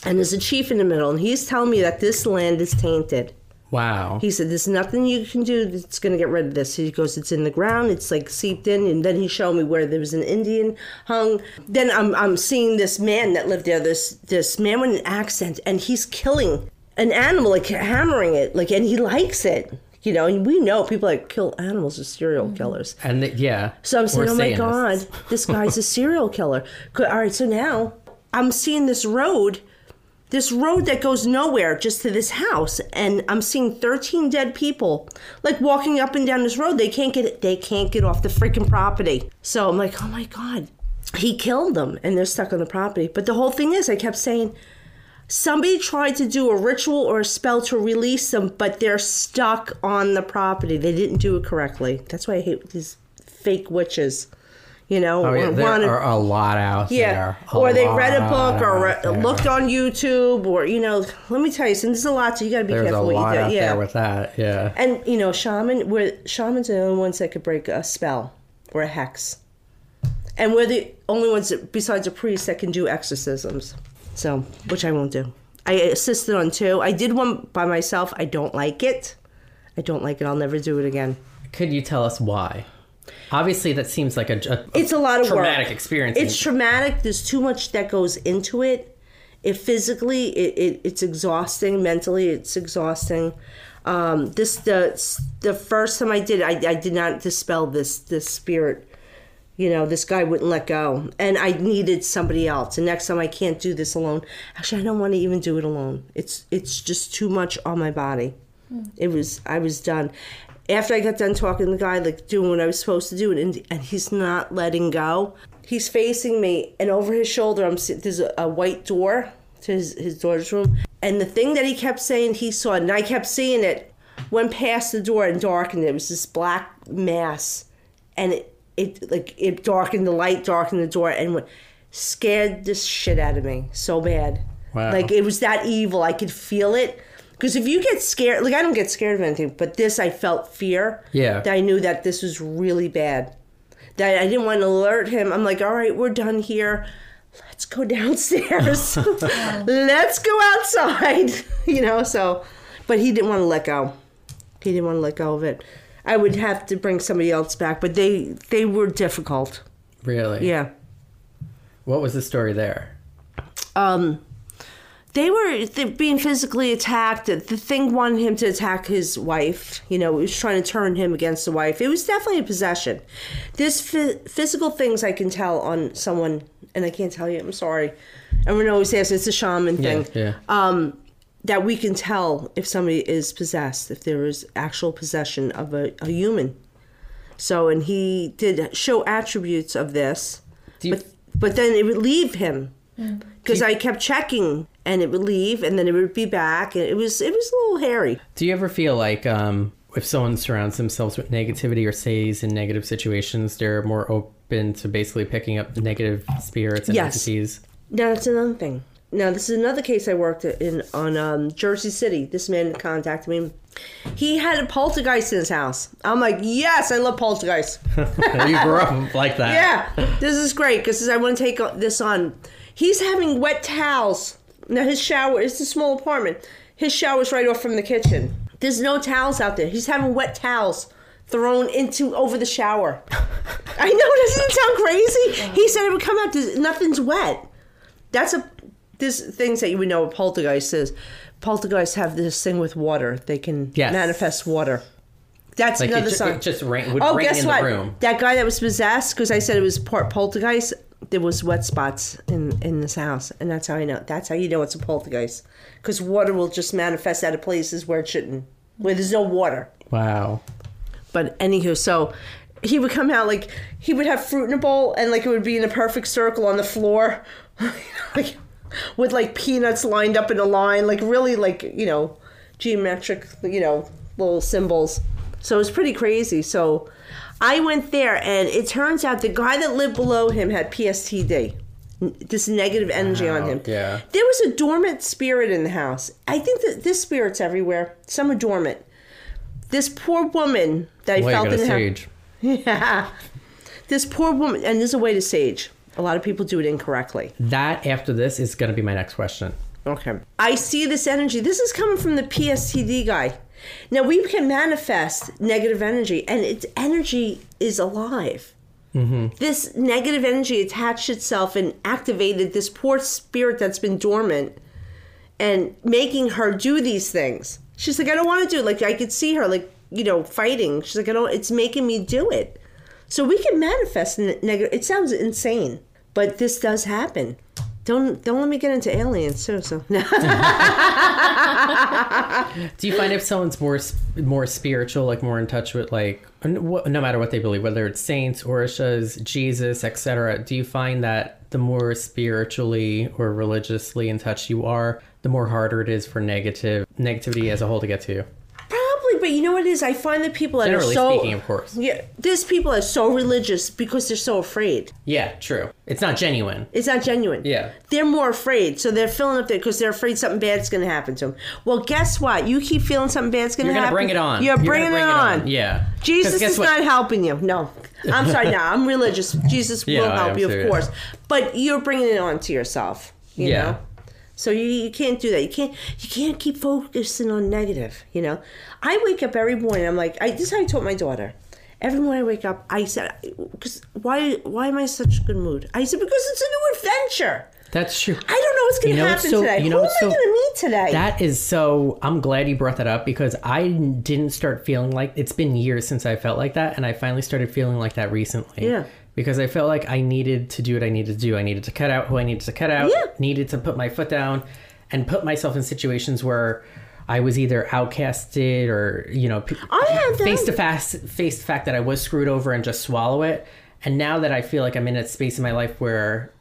and there's a chief in the middle, and he's telling me that this land is tainted. Wow. He said, "There's nothing you can do that's going to get rid of this." He goes, "It's in the ground. It's like seeped in." And then he showed me where there was an Indian hung. Then I'm I'm seeing this man that lived there. This this man with an accent, and he's killing an animal, like hammering it, like, and he likes it. You know, and we know people that kill animals are serial killers. and th- yeah. So I'm saying, oh my God, this guy's a serial killer. All right, so now I'm seeing this road, this road that goes nowhere just to this house, and I'm seeing 13 dead people like walking up and down this road. They can't get they can't get off the freaking property. So I'm like, oh my God, he killed them, and they're stuck on the property. But the whole thing is, I kept saying. Somebody tried to do a ritual or a spell to release them, but they're stuck on the property. They didn't do it correctly. That's why I hate these fake witches. You know, Oh, yeah, or there wanted- are a lot out yeah, there. Or they read a book or re- looked on YouTube, or you know, let me tell you, so there's a lot. So you got to be There's a careful what you out do. Yeah, there with that. Yeah. and you know, shaman, we're shamans are the only ones that could break a spell or a hex, and we're the only ones that, besides a priest that can do exorcisms. So, which I won't do. I assisted on two. I did one by myself. I don't like it. I don't like it. I'll never do it again. Could you tell us why? Obviously, that seems like a, a It's a lot of traumatic work. experience. It's traumatic. There's too much that goes into it. It physically, it, it it's exhausting. Mentally, it's exhausting. Um, this the the first time I did, it, I I did not dispel this this spirit. You know, this guy wouldn't let go, and I needed somebody else. And next time, I can't do this alone. Actually, I don't want to even do it alone. It's it's just too much on my body. It was I was done. After I got done talking to the guy, like doing what I was supposed to do, and, and he's not letting go. He's facing me, and over his shoulder, I'm there's a, a white door to his, his daughter's room, and the thing that he kept saying he saw, and I kept seeing it, went past the door and darkened. It was this black mass, and it it like it darkened the light, darkened the door, and scared the shit out of me so bad. Wow. Like it was that evil. I could feel it. Because if you get scared, like I don't get scared of anything, but this I felt fear. Yeah. That I knew that this was really bad. That I didn't want to alert him. I'm like, all right, we're done here. Let's go downstairs. Let's go outside. you know, so, but he didn't want to let go. He didn't want to let go of it. I would have to bring somebody else back, but they they were difficult. really. Yeah. What was the story there? um, they were being physically attacked. The thing wanted him to attack his wife. You know, it was trying to turn him against the wife. It was definitely a possession. There's phy- physical things I can tell on someone, and I can't tell you. I'm sorry. Everyone always says it's a shaman Yeah. thing. Yeah. Um, that we can tell if somebody is possessed, if there is actual possession of a, a human. So, and he did show attributes of this, you- but but then it would leave him because I kept checking, and it would leave, and then it would be back, and it was it was a little hairy. Do you ever feel like um, if someone surrounds themselves with negativity or stays in negative situations, they're more open to basically picking up negative spirits and Yes. entities? Now that's another thing. Now this is another case I worked in on um, Jersey City. This man contacted me. He had a poltergeist in his house. I'm like, yes, I love poltergeists. you grew up like that. Yeah, this is great because I want to take this on. He's having wet towels. Now his shower is a small apartment. His shower's right off from the kitchen. There's no towels out there. He's having wet towels thrown into over the shower. I know, doesn't it sound crazy? He said it would come out. Nothing's wet. That's a. There's things that you would know what poltergeist is. Poltergeists have this thing with water. They can Yes. manifest water. That's Like it, another ju- sign. it just rain, would oh, rain guess in what? the room. That guy that was possessed, because I said it was part poltergeist. There was wet spots in in this house, and that's how I know. That's how you know it's a poltergeist, because water will just manifest out of places where it shouldn't, where there's no water. Wow. But anywho, so he would come out like he would have fruit in a bowl and like it would be in a perfect circle on the floor, like with like peanuts lined up in a line, like really like you know geometric, you know little symbols. So it was pretty crazy. So I went there, and it turns out the guy that lived below him had PSTD. This negative energy on him. yeah. There was a dormant spirit in the house. I think that this spirit's everywhere. Some are dormant. This poor woman that I Well, felt in the house. Yeah. This poor woman, and there's a way to sage. A lot of people do it incorrectly. That after this is going to be my next question. Okay. I see this energy. This is coming from the PSTD guy. Now we can manifest negative energy, and its energy is alive. Mm-hmm. This negative energy attached itself and activated this poor spirit that's been dormant, and making her do these things. She's like, I don't want to do it. Like I could see her, like you know, fighting. She's like, I don't. It's making me do it. So we can manifest negative. It sounds insane, but this does happen. Don't don't let me get into aliens So So no. Do you find if someone's more more spiritual, like more in touch with like no matter what they believe, whether it's saints, orishas, Jesus, etc., do you find that the more spiritually or religiously in touch you are, the more harder it is for negative negativity as a whole to get to you? But you know what it is? I find that people that Generally are so speaking, of course. yeah, there's people that are so religious because they're so afraid. Yeah, true. It's not genuine. It's not genuine. Yeah. They're more afraid, so they're filling up there because they're afraid something bad's going to happen to them. Well, guess what? You keep feeling something bad's going to happen. You're bring it on. You're, gonna bringing bring it on. Yeah. Jesus is what? not helping you. No, I'm sorry. Now I'm religious. Jesus Yeah, will help you, too, of course, but you're bringing it on to yourself. You Yeah. know. So you, you can't do that. You can't you can't keep focusing on negative. You know. I wake up every morning. I'm like, I, this is how I taught my daughter. Every morning I wake up, I said, because why why am I in such a good mood? I said because it's a new adventure. That's true. I don't know what's going to You know happen so- today. you know Who am what's I going to meet today? That is so. I'm glad you brought that up because I didn't start feeling like it's been years since I felt like that, and I finally started feeling like that recently. Yeah. Because I felt like I needed to do what I needed to do. I needed to cut out who I needed to cut out. Yeah. Needed to put my foot down, and put myself in situations where I was either outcasted or you know pe- I had that. face to face face the fact that I was screwed over and just swallow it. And now that I feel like I'm in a space in my life where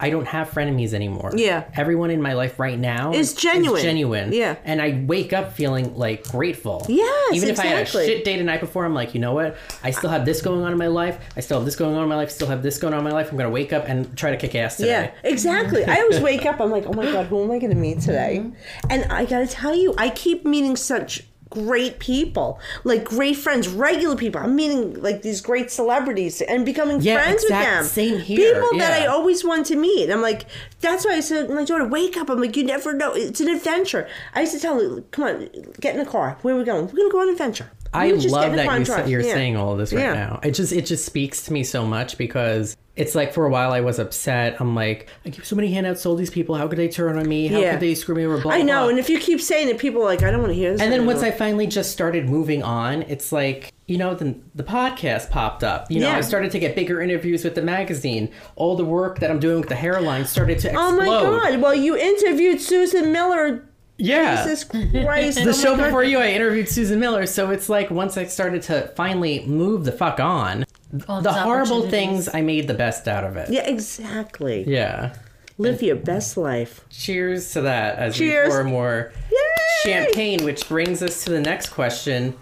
I don't have frenemies anymore. Yeah. Everyone in my life right now Is genuine. genuine. Yeah. And I wake up feeling like grateful. Yes, Even if I had a exactly. shit day the night before, I'm like, you know what? I still have this going on in my life. I still have this going on in my life. I still have this going on in my life. I'm gonna wake up and try to kick ass today. Yeah, exactly. I always wake up, I'm like, oh my God, who am I going to meet today? Mm-hmm. And I got to tell you, I keep meeting such great people, like great friends, regular people. I'm meeting like these great celebrities and becoming Yeah, friends exact- with them. same here, People that I always wanted to meet. I'm like, that's why I said my daughter, wake up. I'm like, you never know. It's an adventure. I used to tell her, come on, get in the car. Where are we going? We're going to go on an adventure. I We'll just get love that you and sa- drive. you're Yeah. saying all of this right Yeah. now. It just it just speaks to me so much because it's like for a while I was upset. I'm like, I give so many handouts to all these people. How could they turn on me? How Yeah. could they screw me over? Blah, I know. blah. And if you keep saying it, people are like, I don't want to hear this. And then once I finally just started moving on, it's like, you know, the, the podcast popped up. You know, Yeah. I started to get bigger interviews with the magazine. All the work that I'm doing with the hairline started to explode. Oh my God. Well, you interviewed Susan Miller. Yeah. Jesus Christ. the Oh show before you, I interviewed Susan Miller. So it's like once I started to finally move the fuck on, All the horrible things, I made the best out of it. Yeah, exactly. Yeah. Live your best life. Cheers to that as Cheers. we pour more Yay! champagne, which brings us to the next question.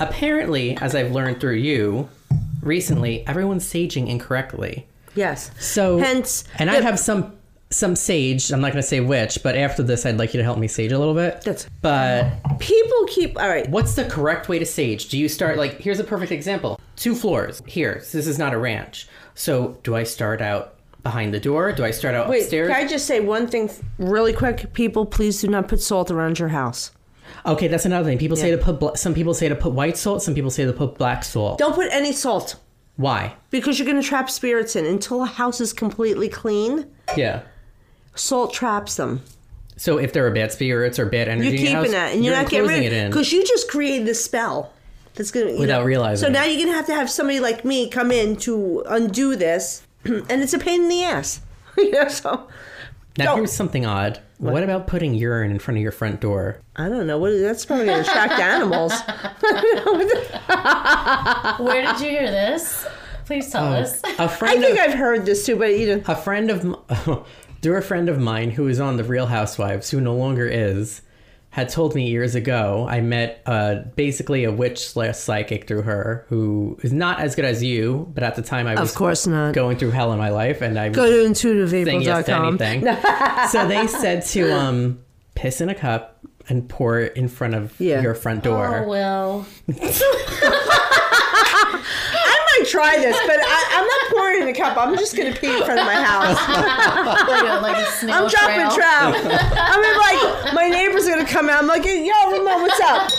Apparently, as I've learned through you recently, everyone's saging incorrectly. Yes. So Hence, and I have some some sage. I'm not going to say which, but after this, I'd like you to help me sage a little bit. That's- but People keep. All right. what's the correct way to sage? Do you start like here's a perfect example: two floors. Here, So this is not a ranch. So do I start out behind the door? Do I start out Wait, upstairs? can I just say one thing really quick? People, please do not put salt around your house. Okay, that's another thing. People say to put bla- some people say to put white salt, some people say to put black salt. Don't put any salt. Why? because you're going to trap spirits in until a house is completely clean. Yeah. Salt traps them. So if there are bad spirits or bad energy You're in your keeping house, that, and you're, not getting rid of it because you just created the spell. That's gonna you Without know. realizing So it. now you're gonna have to have somebody like me come in to undo this, and it's a pain in the ass. you know, so Now Don't- here's something odd. What? about putting urine in front of your front door? I don't know what that's probably gonna attract animals. Where did you hear this? Please tell uh, us. A I friend I think of I've heard this too, but you know, a friend of m- through a friend of mine who is on the Real Housewives, who no longer is, had told me years ago. I met uh, basically a witch slash psychic through her, who is not as good as you, but at the time I was of course not. going through hell in my life, and I was Go to saying yes to intuitiveapril.com. anything. so they said to um piss in a cup and pour it in front of Yeah. your front door. Oh, well. I might try this, but I, I'm not pouring in a cup. I'm just gonna pee in front of my house. Like a, like a snail I'm dropping trail. trout. I mean, like my neighbors are gonna come out. I'm like, yo, Ramon, what's up?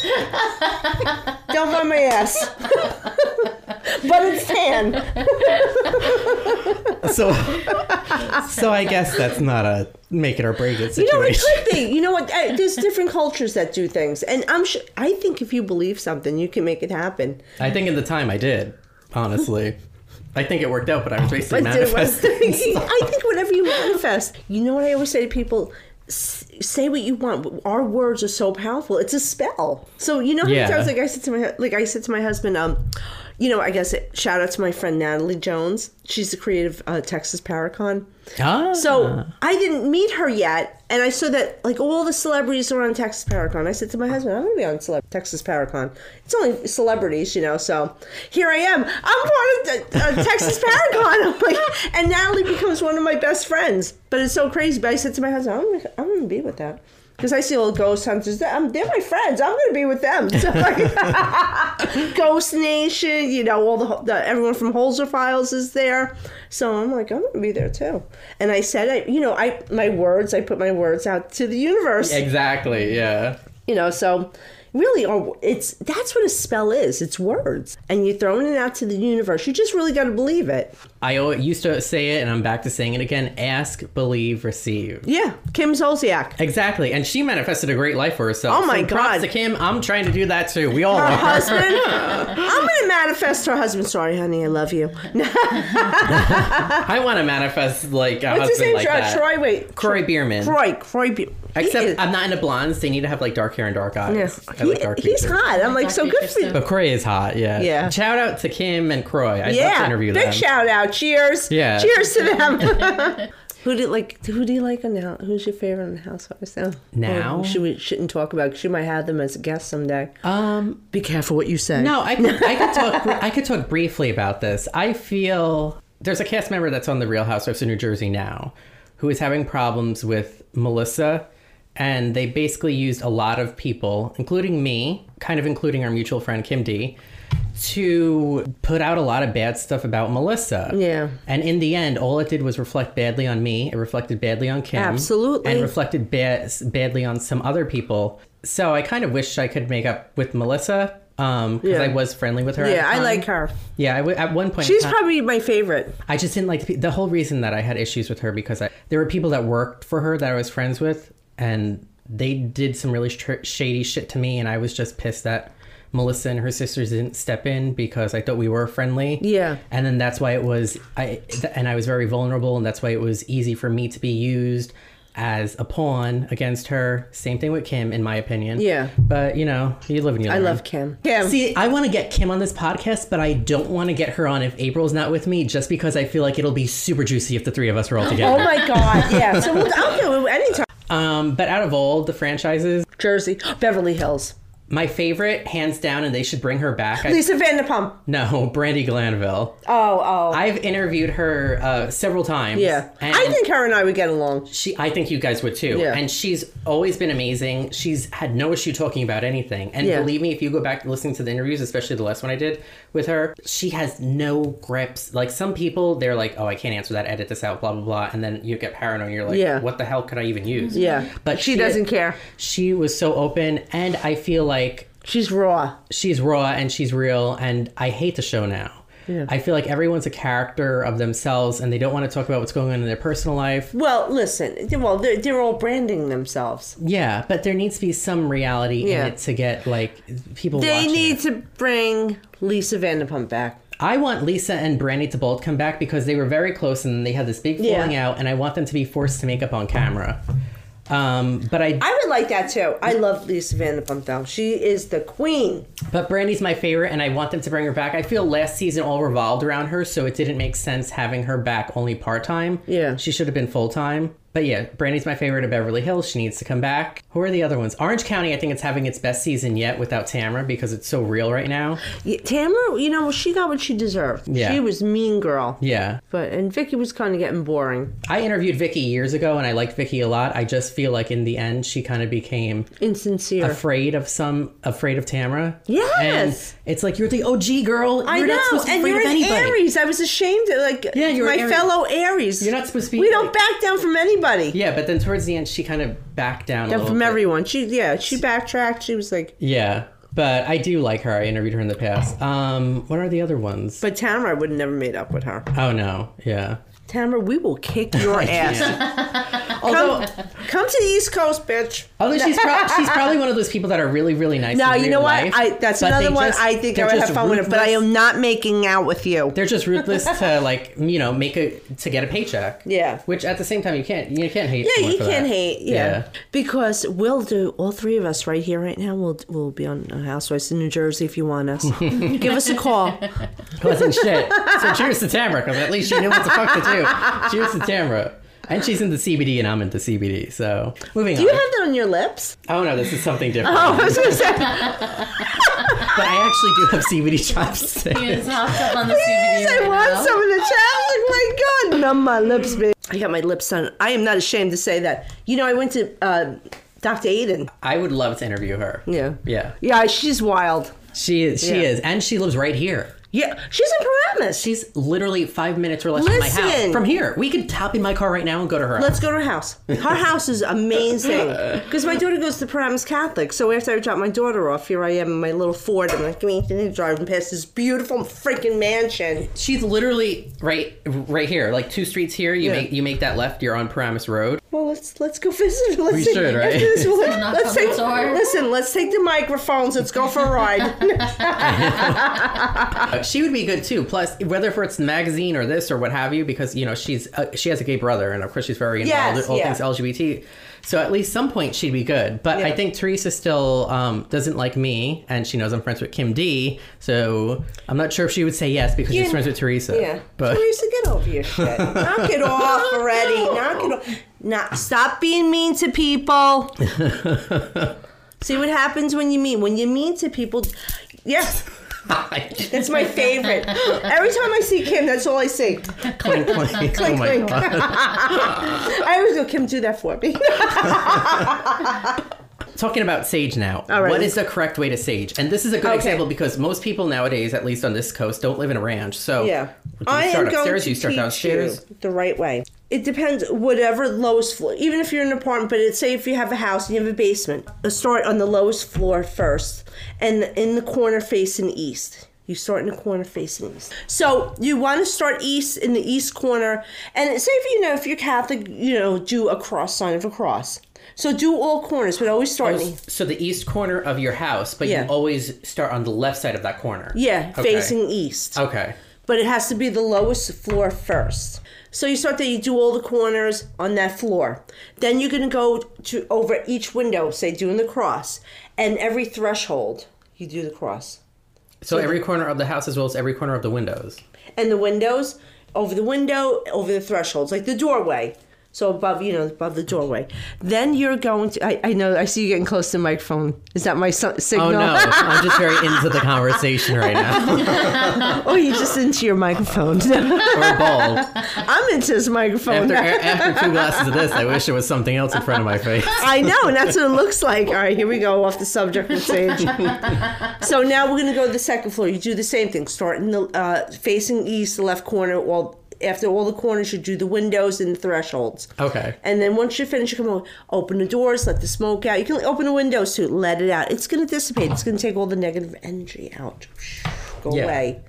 Don't mind my ass. but it's tan. So, so I guess that's not a make it or break it situation. You know, situation. it could be. You know what? There's different cultures that do things, and I'm sure. I think if you believe something, you can make it happen. I think at the time I did, honestly. I think it worked out, but I was basically manifesting. I think whatever you manifest, you know what I always say to people. S- Say what you want. Our words are so powerful. It's a spell. So you know how many Yeah. times, like I said to my, like I said to my husband, um, you know, I guess it, shout out to my friend Natalie Jones. She's the creative uh, Texas Paracon. Ah. So I didn't meet her yet, and I saw that like all the celebrities are on Texas Paracon. I said to my husband, "I'm going to be on Cele- Texas Paracon. It's only celebrities, you know." So here I am. I'm part of the, uh, Texas Paracon. I'm like, and Natalie becomes one of my best friends. But it's so crazy. But I said to my husband, "I'm gonna, I'm going to be with that." Because I see all the ghost hunters, I'm, um, they're my friends. I'm going to be with them. So like, Ghost Nation, you know, all the, the everyone from Holzer Files is there. So I'm like, I'm gonna be there too. And I said, I, you know, I my words, I put my words out to the universe. Exactly, yeah. You know, so really, are- it's that's what a spell is. It's words, and you're throwing it out to the universe. You just really got to believe it. I used to say it, and I'm back to saying it again ask, believe, receive. Yeah, Kim Zolciak. Exactly, and she manifested a great life for herself. Oh my so God. to Kim. I'm trying to do that too. We all Her are. husband. I'm gonna manifest her husband. Sorry, honey, I love you. I want to manifest like a What's his husband name? like Troy, that. Troy. Wait, Kroy Biermann. Kroy. Kroy. Be- Except is- I'm not into blondes. They need to have like dark hair and dark eyes. yeah. I like dark He- he's features. hot. I'm like, Dark so good features for you. too. But Kroy is hot. Yeah. Yeah. Shout out to Kim and Kroy. I'd love to Yeah, interview big them. shout out. Cheers. Yeah. Cheers to them. who do you like? Who do you like on now? Who's your favorite on the Housewives now? Now? Or should we shouldn't talk about? 'cause She might have them as a guest someday. Um, Be careful what you say. No, I could, I could talk. I could talk briefly about this. I feel there's a cast member that's on the Real Housewives of New Jersey now, who is having problems with Melissa, and they basically used a lot of people, including me, kind of including our mutual friend Kim D, to put out a lot of bad stuff about Melissa. Yeah. And in the end, all it did was reflect badly on me. It reflected badly on Kim. Absolutely. And reflected ba- badly on some other people. So I kind of wish I could make up with Melissa um because Yeah. I was friendly with her. Yeah, I like her. Yeah, I w- at one point. She's time- probably my favorite. I just didn't like the, the whole reason that I had issues with her because I, there were people that worked for her that I was friends with, and they did some really sh- shady shit to me, and I was just pissed that Melissa and her sisters didn't step in because I thought we were friendly. Yeah. and then that's why it was I, th- and I was very vulnerable, and that's why it was easy for me to be used as a pawn against her. Same thing with Kim, in my opinion. Yeah. but you know, you live and you I learn. love Kim. Kim. See, I want to get Kim on this podcast, but I don't want to get her on if April's not with me, just because I feel like it'll be super juicy if the three of us are all oh together. oh my God. Yeah. So we'll, I'll do it anytime. Um, but out of all the franchises, Jersey, Beverly Hills, my favorite, hands down, and they should bring her back. I, Lisa Vanderpump. no, Brandi Glanville. Oh, oh. I've interviewed her uh, several times. yeah. and I think her and I would get along. she. I think you guys would too. Yeah. And she's always been amazing. She's had no issue talking about anything. And Yeah. believe me, if you go back listening to the interviews, especially the last one I did with her, she has no grips. Like some people, they're like, "Oh, I can't answer that. Edit this out." Blah blah blah. And then you get paranoid. and You're like, Yeah. "What the hell could I even use?" Yeah. But she doesn't care. She was so open, and I feel like She's raw. she's raw and she's real. And I hate the show now. I feel like everyone's a character of themselves, and they don't want to talk about what's going on in their personal life. Well, listen. Well, they're, they're all branding themselves. Yeah, but there needs to be some reality Yeah. in it to get like people. They need it. to bring Lisa Vanderpump back. I want Lisa and Brandi to both come back because they were very close and they had this big Yeah. falling out, and I want them to be forced to make up on camera. Um, but I, I would like that too. I love Lisa Vanderpump though. She is the queen. but Brandi's my favorite, and I want them to bring her back. I feel last season all revolved around her, so it didn't make sense having her back only part time. Yeah. she should have been full time. But yeah, Brandi's my favorite of Beverly Hills. She needs to come back. Who are the other ones? Orange County, I think it's having its best season yet without Tamra because it's so real right now. Yeah, Tamra, you know, she got what she deserved. Yeah. She was mean girl. Yeah. But and Vicki was kind of getting boring, I interviewed Vicki years ago and I liked Vicki a lot. I just feel like in the end she kind of became insincere. afraid of some afraid of Tamra. Yes. And it's like you're the OG girl. I you're know, not supposed to be and you're an anybody. Aries. I was ashamed of like Yeah, you're my Aries. fellow Aries. You're not supposed to be We don't back down from anybody. Yeah, but then towards the end she kind of backed down a from bit. everyone. She yeah, she backtracked. She was like, Yeah. But I do like her. I interviewed her in the past. Um, what are the other ones? but Tamra would never made up with her. oh no, yeah. Tamra, we will kick your ass. Although, Come, come to the East Coast, bitch. although she's pro- she's probably one of those people that are really really nice. Now in you real know what? life, I that's another one. just- I think I would have fun with it, but I am not making out with you. They're just ruthless to like you know make a to get a paycheck. Yeah. Which at the same time you can't you can't hate. Yeah, you for can't that. hate. Yeah. because we'll do all three of us right here, right now. We'll we'll be on Housewives in New Jersey if you want us. Give us a call. wasn't shit. So cheers to Tamra, because at least she knew what the fuck to do. Cheers to Tamra. And she's into CBD and I'm into CBD. So moving Do you on. have that on your lips? oh no, this is something different. Oh, I was gonna say. But I actually do have CBD chopsticks. He is hopped up on the CBD I want now. some in the chat. Oh my god, numb my lips, babe. I got my lips done. I am not ashamed to say that. You know, I went to uh, Dr. Aydin. I would love to interview her. Yeah. Yeah. Yeah, she's wild. She is. She Yeah. is, and she lives right here. Yeah, she's in Paramus. She's literally five minutes or less from my house. From here, we could hop in my car right now and go to her. Let's house. go to her house. Her house is amazing. Because my daughter goes to Paramus Catholic. So after I drop my daughter off, here I am in my little Ford. I'm like, me driving past this beautiful freaking mansion. She's literally right, right here, like two streets here. You Yeah. make you make that left. You're on Paramus Road. Well, let's let's go visit. Let's We see- should, right? this, we'll- let's take. Listen, let's take the microphones. Let's go for a ride. She would be good too. Plus, whether for it's magazine or this or what have you, because you know she's uh, she has a gay brother, and of course she's very involved Yes, in all yeah. things LGBT. So at least some point she'd be good. But I think Teresa still um, doesn't like me, and she knows I'm friends with Kim D. So I'm not sure if she would say yes because Yeah. she's friends with Teresa. yeah, But Teresa, get over your shit. Knock it off already. Knock it off. Not stop being mean to people. See what happens when you mean. When you mean to people, yes. That's my favorite. Every time I see Kim, that's all I see. clink, clink. oh Clink, my clink. god. I always go, Kim, do that for me. Talking about sage now. All right. What is the correct way to sage? And this is a good Okay. example because most people nowadays, at least on this coast, don't live in a ranch. So Yeah. you I start am going upstairs? to you start teach downstairs. you the right way. It depends, whatever lowest floor. Even if you're in an apartment, but it's, say if you have a house and you have a basement, start on the lowest floor first, and in the corner facing east. You start in the corner facing east. So you want to start east in the east corner, and say if you know if you're Catholic, you know do a cross sign of a cross. So do all corners, but always start. in So the east corner of your house, but Yeah. you always start on the left side of that corner. Yeah, Okay. facing east. Okay. but it has to be the lowest floor first. So you start there, you do all the corners on that floor. Then you're gonna go to over each window, say doing the cross, and every threshold you do the cross. So every corner of the house as well as every corner of the windows. And the windows, over the window, over the thresholds, like the doorway. So above, you know, above the doorway. Then you're going to. I, I know. I see you getting close to the microphone. Is that my son, signal? Oh no, I'm just very into the conversation right now. oh, you're just into your microphone. or bald. I'm into this microphone. After after two glasses of this, I wish it was something else in front of my face. I know, and that's what it looks like. All right, here we go off the subject with Sage. so now we're going to go to the second floor. You do the same thing. Start in the uh, facing east, the left corner. Well, after all the corners, you do the windows and the thresholds. Okay. And then once you're finished, you come over, open the doors, let the smoke out. You can open the windows too, let it out. It's going to dissipate. It's going to take all the negative energy out. Go Yeah. away.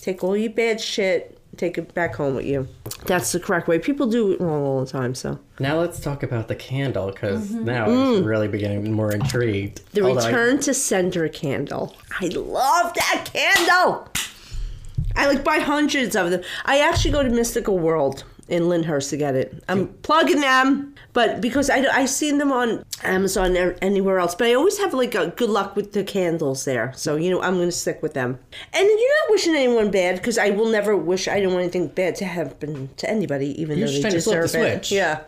Take all your bad shit, take it back home with you. That's the correct way. People do it wrong all the time. So Now let's talk about the candle because mm-hmm. now I'm mm. really beginning more intrigued. the Although I- return to sender candle. I love that candle. I like buy hundreds of them. I actually go to Mystical World in Lyndhurst to get it. I'm plugging them, but because I I seen them on Amazon or anywhere else, but I always have like a good luck with the candles there. So you know I'm going to stick with them. And you're not wishing anyone bad because I will never wish I don't want anything bad to happen to anybody, even You're though they trying to flip the deserve it. switch. Yeah.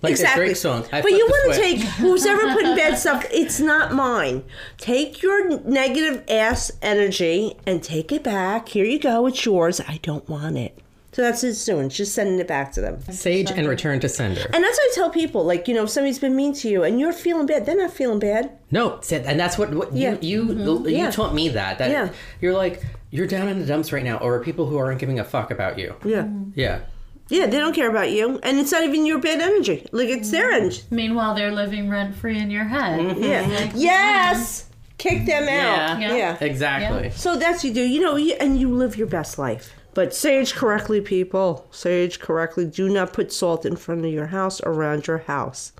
Like the exactly. Drake song, I but you want to take who's ever putting bad stuff. It's not mine. Take your negative ass energy and take it back. Here you go. It's yours. I don't want it. So that's what soon. It's just sending it back to them. Sage and return to sender. And that's what I tell people. Like, you know, if somebody's been mean to you and you're feeling bad, they're not feeling bad. No, said- and that's what, what Yeah. you you you Yeah. taught me that that Yeah. you're like you're down in the dumps right now, or people who aren't giving a fuck about you. Yeah. Mm-hmm. Yeah, Yeah, they don't care about you. And it's not even your bad energy. Like, it's their mm-hmm. energy. Meanwhile, they're living rent free in your head. Mm-hmm. Yeah. Yes. Kick them out. Yeah. yeah. exactly. So that's you do, you know, you, and you live your best life. But sage correctly, people. Sage correctly. Do not put salt in front of your house, around your house.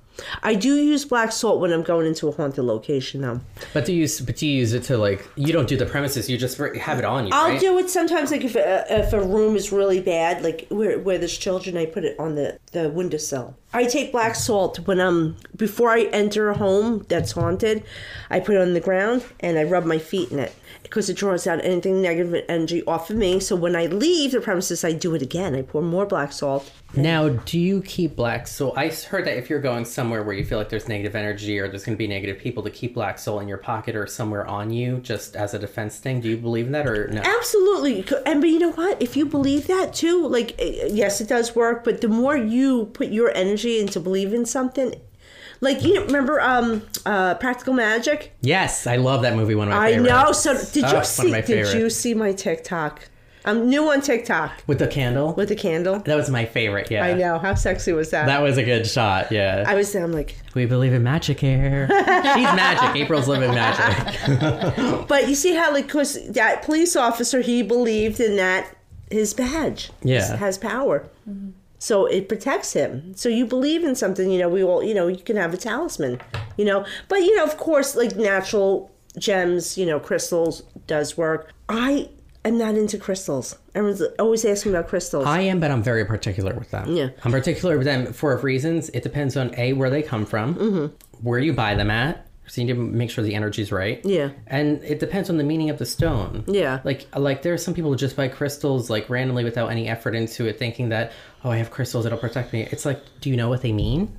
I do use black salt when I'm going into a haunted location, though. But do you but do you use it to like you don't do the premises? You just have it on you. I'll right? do it sometimes, like if a, if a room is really bad, like where where there's children, I put it on the the windowsill. I take black salt when I'm before I enter a home that's haunted. I put it on the ground and I rub my feet in it because it draws out anything negative energy off of me. So when I leave the premises, I do it again. I pour more black salt. Now, do you keep black soul? I heard that if you're going somewhere where you feel like there's negative energy or there's going to be negative people, to keep black soul in your pocket or somewhere on you, just as a defense thing. Do you believe in that or no? Absolutely. And but you know what? If you believe that too, like eh, yes, it does work, but the more you put your energy into believing something, like you remember um uh Practical Magic? Yes, I love that movie. One of my I favorites. know. So did Oh, you one see did you see my TikTok? I'm new on TikTok with the candle? with the candle. that was my favorite. Yeah, I know. How sexy was that? That was a good shot. Yeah, I was there, I'm like, we believe in magic here. She's magic. April's living magic. but you see how like cause that police officer he believed in that his badge Yeah. has power. Mm-hmm. So it protects him. So you believe in something, you know, we all, you know, you can have a talisman, you know. But, you know, of course, like natural gems, you know, crystals does work. I am not into crystals. Everyone's always asking about crystals. I am, but I'm very particular with them. Yeah. I'm particular with them for reasons. It depends on a where they come from, Mm-hmm. where you buy them at. So you need to make sure the energy's right. Yeah. And it depends on the meaning of the stone. Yeah. Like like there are some people who just buy crystals like randomly without any effort into it, thinking that oh I have crystals it'll protect me. It's like do you know what they mean?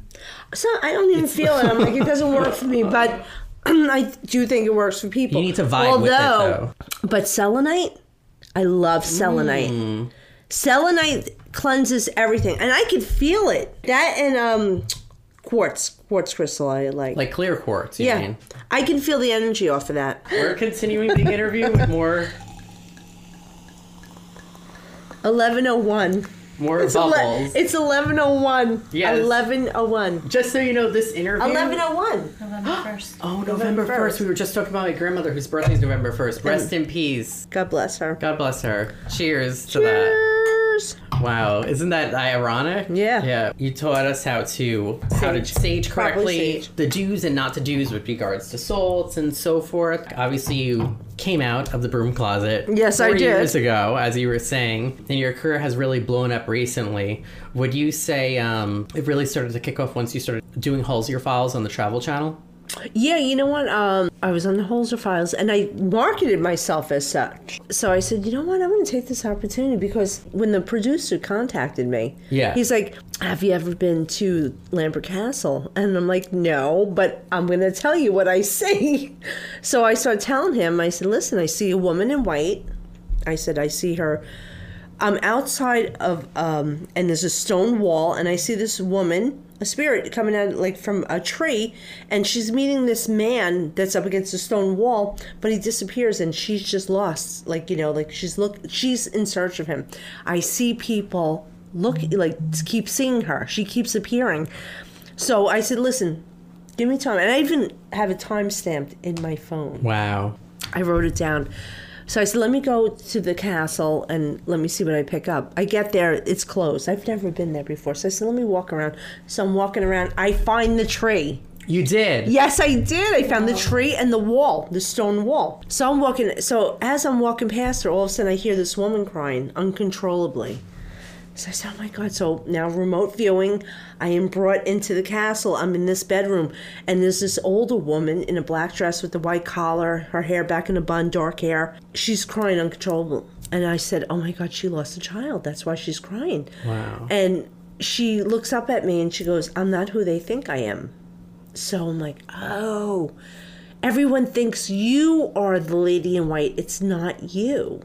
so I don't even feel it. I'm like, it doesn't work for me, but I do think it works for people. You need to vibe with it, though. But selenite, I love selenite. Mm. Selenite cleanses everything, and I can feel it. That and um, quartz, quartz crystal, I like. Like clear quartz. You yeah, mean? I can feel the energy off of that. We're continuing the interview with more Eleven oh one. More It's bubbles. It's eleven oh one. Yes. Eleven oh one. just so you know, this interview. Eleven oh one. November 1st. Oh, November 1st. 1st. We were just talking about my grandmother whose birthday is November 1st. Rest in peace. God bless her. God bless her. Cheers to that. Cheers. Wow, isn't that ironic? Yeah. Yeah. You taught us how to how to sage correctly, sage. the do's and not to do's with regards to salts and so forth. Obviously, you came out of the broom closet. Yes, I did. Years ago, as you were saying, and your career has really blown up recently. Would you say um, it really started to kick off once you started doing Holzer Files on the Travel Channel? Yeah, you know what? Um, I was on the Holzer Files and I marketed myself as such. So I said, you know what? I'm going to take this opportunity because when the producer contacted me, Yeah. he's like, Have you ever been to Lambert Castle? And I'm like, No, but I'm going to tell you what I see. So I started telling him, I said, Listen, I see a woman in white. I said, I see her. I'm outside of, um, and there's a stone wall, and I see this woman, a spirit, coming out like from a tree, and she's meeting this man that's up against the stone wall, but he disappears, and she's just lost. Like you know, like she's look, she's in search of him. I see people look, like keep seeing her. She keeps appearing. So I said, listen, give me time, and I even have it time stamped in my phone. Wow. I wrote it down. So I said, let me go to the castle and let me see what I pick up. I get there, it's closed. I've never been there before. So I said, let me walk around. So I'm walking around. I find the tree. You did. Yes, I did. I found the tree and the wall, the stone wall. So I'm walking. So as I'm walking past her, all of a sudden I hear this woman crying uncontrollably. So I said, "Oh my God!" So now remote viewing, I am brought into the castle. I'm in this bedroom, and there's this older woman in a black dress with a white collar, her hair back in a bun, dark hair. She's crying uncontrollable, and I said, "Oh my God, she lost a child. That's why she's crying." Wow. And she looks up at me and she goes, "I'm not who they think I am." So I'm like, oh, everyone thinks you are the lady in white. It's not you.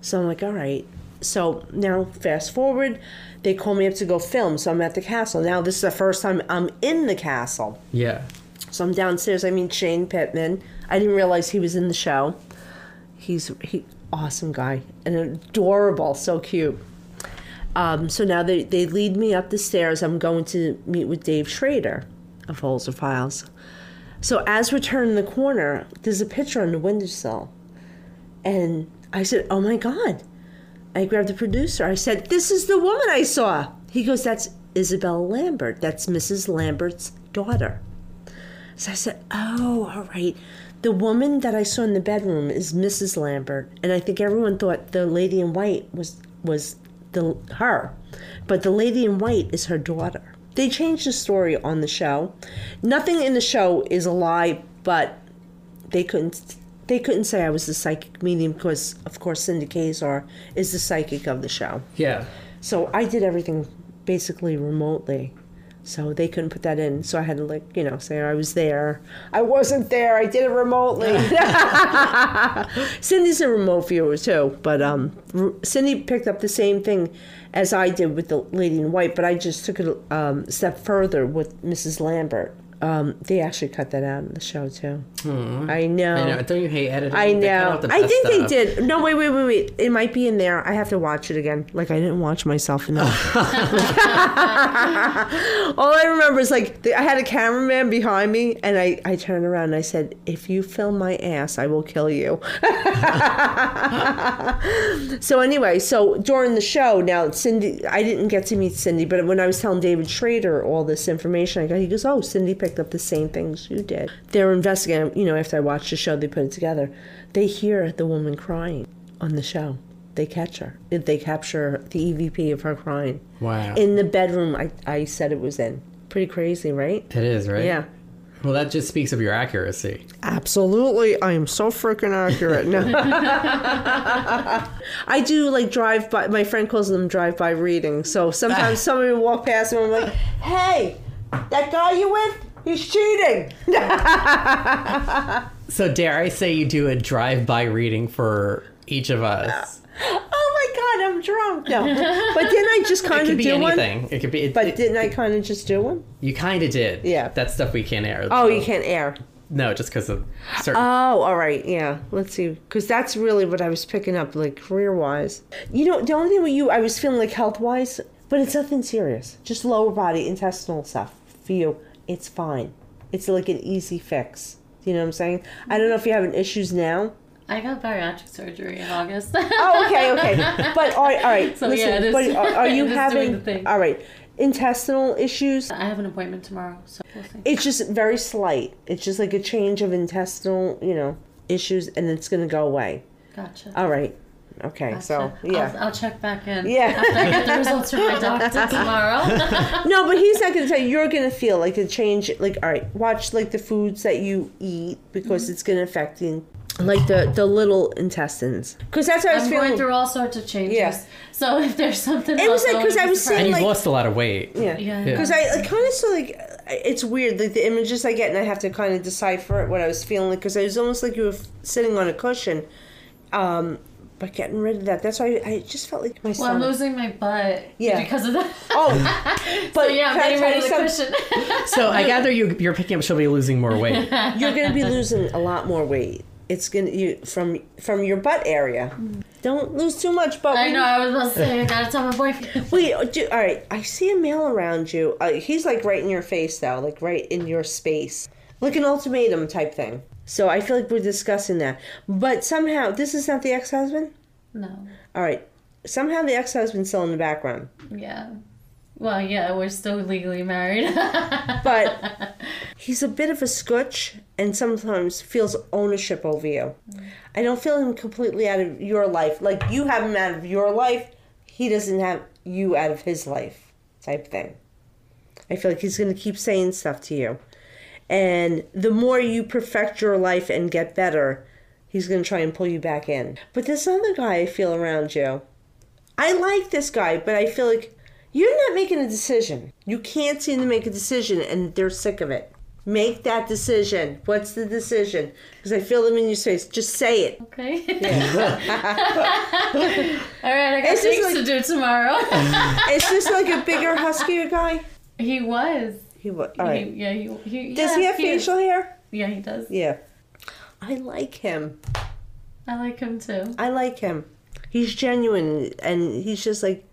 So I'm like, all right. So now, fast forward, they call me up to go film. So I'm at the castle. Now, this is the first time I'm in the castle. Yeah. So I'm downstairs. I meet Shane Pittman. I didn't realize he was in the show. He's he awesome guy and adorable, so cute. Um, so now they, they lead me up the stairs. I'm going to meet with Dave Schrader of Holzer Files. So as we're turning the corner, there's a picture on the windowsill. And I said, Oh my God. I grabbed the producer. I said, This is the woman I saw. He goes, That's Isabella Lambert. That's Mrs. Lambert's daughter. So I said, Oh, all right. The woman that I saw in the bedroom is Mrs. Lambert. And I think everyone thought the lady in white was was the her. But the lady in white is her daughter. They changed the story on the show. Nothing in the show is a lie, but they couldn't they couldn't say I was the psychic medium because of course Cindy Kaza is the psychic of the show. Yeah. So I did everything basically remotely. So they couldn't put that in. So I had to like, you know, say I was there. I wasn't there. I did it remotely. Cindy's a remote viewer too, but um, Cindy picked up the same thing as I did with the lady in white, but I just took it um, a step further with Mrs. Lambert. Um, they actually cut that out in the show too. Hmm. I know. I know. Don't you hate editing? I know. I think stuff. they did. No, wait, wait, wait, wait. It might be in there. I have to watch it again. Like I didn't watch myself enough. All I remember is like the, I had a cameraman behind me, and I I turned around and I said, "If you film my ass, I will kill you." so anyway, so during the show, now Cindy, I didn't get to meet Cindy, but when I was telling David Schrader all this information, I got he goes, "Oh, Cindy picked up the same things you did." They're investigating. You know, after I watched the show, they put it together. They hear the woman crying on the show. They catch her. They capture the EVP of her crying Wow. in the bedroom. I I said it was in. Pretty crazy, right? it is, right? Yeah. Well, that just speaks of your accuracy. Absolutely. I am so freaking accurate. No. I do like drive by, my friend calls them drive by reading. So sometimes somebody will walk past and I'm like, hey, that guy you with, he's cheating. So, dare I say you do a drive-by reading for each of us? Oh my God, I'm drunk. No. But didn't I just It kind could of be do anything. one? It could be. It, But it- didn't I kind of just do one? you kind of did. Yeah. That stuff we can't air. Oh, you can't air. No, just because of certain. Oh, all right, yeah. Let's see, because that's really what I was picking up, like career wise. You know, the only thing with you, I was feeling like health wise, but it's nothing serious. Just lower body intestinal stuff for you. It's fine. It's like an easy fix. You know what I'm saying? I don't know if you're having issues now. I got bariatric surgery in August. Oh, okay, okay. But all right, all right. So, listen, yeah, is- but are, are you it is doing having? the. All right, intestinal issues. I have an appointment tomorrow, so we'll. It's just very slight. It's just like a change of intestinal, you know, issues, and it's gonna go away. Gotcha. All right. Okay. So yeah. I'll, I'll check back in. Yeah. After I get the results from my doctor tomorrow. No, but he's not going to tell you. You're going to feel like a change. Like, all right, watch like the foods that you eat because it's going to affect the like the the little intestines. Because that's what I was I'm feeling. going through all sorts of changes. Yeah. So if there's something It was like- because wouldn't I be was saying, and you've like- lost a lot of weight. yeah. Yeah. Because I like, kind of so like it's weird like the images I get and I have to kind of decipher what I was feeling like because it was almost like you were sitting on a cushion. Um, but getting rid of that, that's why I, I just felt like my Well, I'm losing my butt Yeah. because of that. Oh, but yeah, I'm getting rid of the something? cushion. So I gather you you're picking up she'll be losing more weight. you're going to be losing a lot more weight. It's gonna you from from your butt area. Don't lose too much butt. I know. I was about to say I gotta tell my boyfriend. Wait, do, all right. I see a male around you. Uh, he's like right in your face though, like right in your space, like an ultimatum type thing. So I feel like we're discussing that. But somehow, this is not the ex husband? No. All right. Somehow the ex husband's still in the background. Yeah. Well, yeah, we're still legally married. But he's a bit of a scotch and sometimes feels ownership over you. I don't feel him completely out of your life. Like you have him out of your life, he doesn't have you out of his life type thing. I feel like he's going to keep saying stuff to you. And the more you perfect your life and get better, he's going to try and pull you back in. But this other guy I feel around you, I like this guy, but I feel like you're not making a decision. You can't seem to make a decision, and they're sick of it. Make that decision. What's the decision? Because I feel them in your face. Just say it. okay. All right, I got It's just things like- to do tomorrow. Is this like a bigger, huskier guy? he was. He wa- All He, yeah, he, he Does yeah, he have is. facial hair? Yeah, he does. Yeah. I like him. I like him too. I like him. He's genuine, and he's just like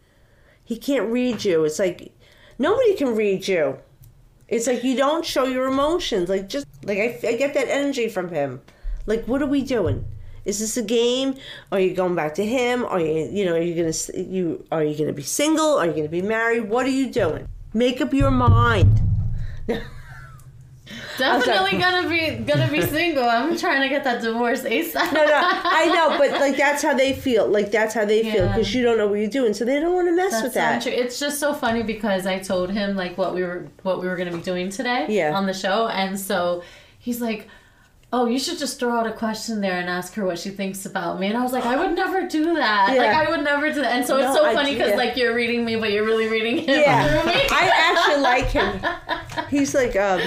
he can't read you. It's like nobody can read you. It's like you don't show your emotions. Like just like I, I get that energy from him. Like what are we doing? Is this a game? Are you going back to him? Are you you know are you gonna you are you gonna be single? Are you gonna be married? What are you doing? Make up your mind. Definitely gonna be gonna be single. I'm trying to get that divorce ASAP. No, no, I know, but like that's how they feel. Like that's how they feel because you don't know what you're doing, so they don't want to mess That's with that. true. It's just so funny because I told him like what we were what we were gonna be doing today Yeah. on the show, and so he's like, "Oh, you should just throw out a question there and ask her what she thinks about me." And I was like, "I would never do that. Yeah. Like I would never do that." And so it's No so funny because like you're reading me, but you're really reading him Yeah, through me. I actually like him. He's like, um,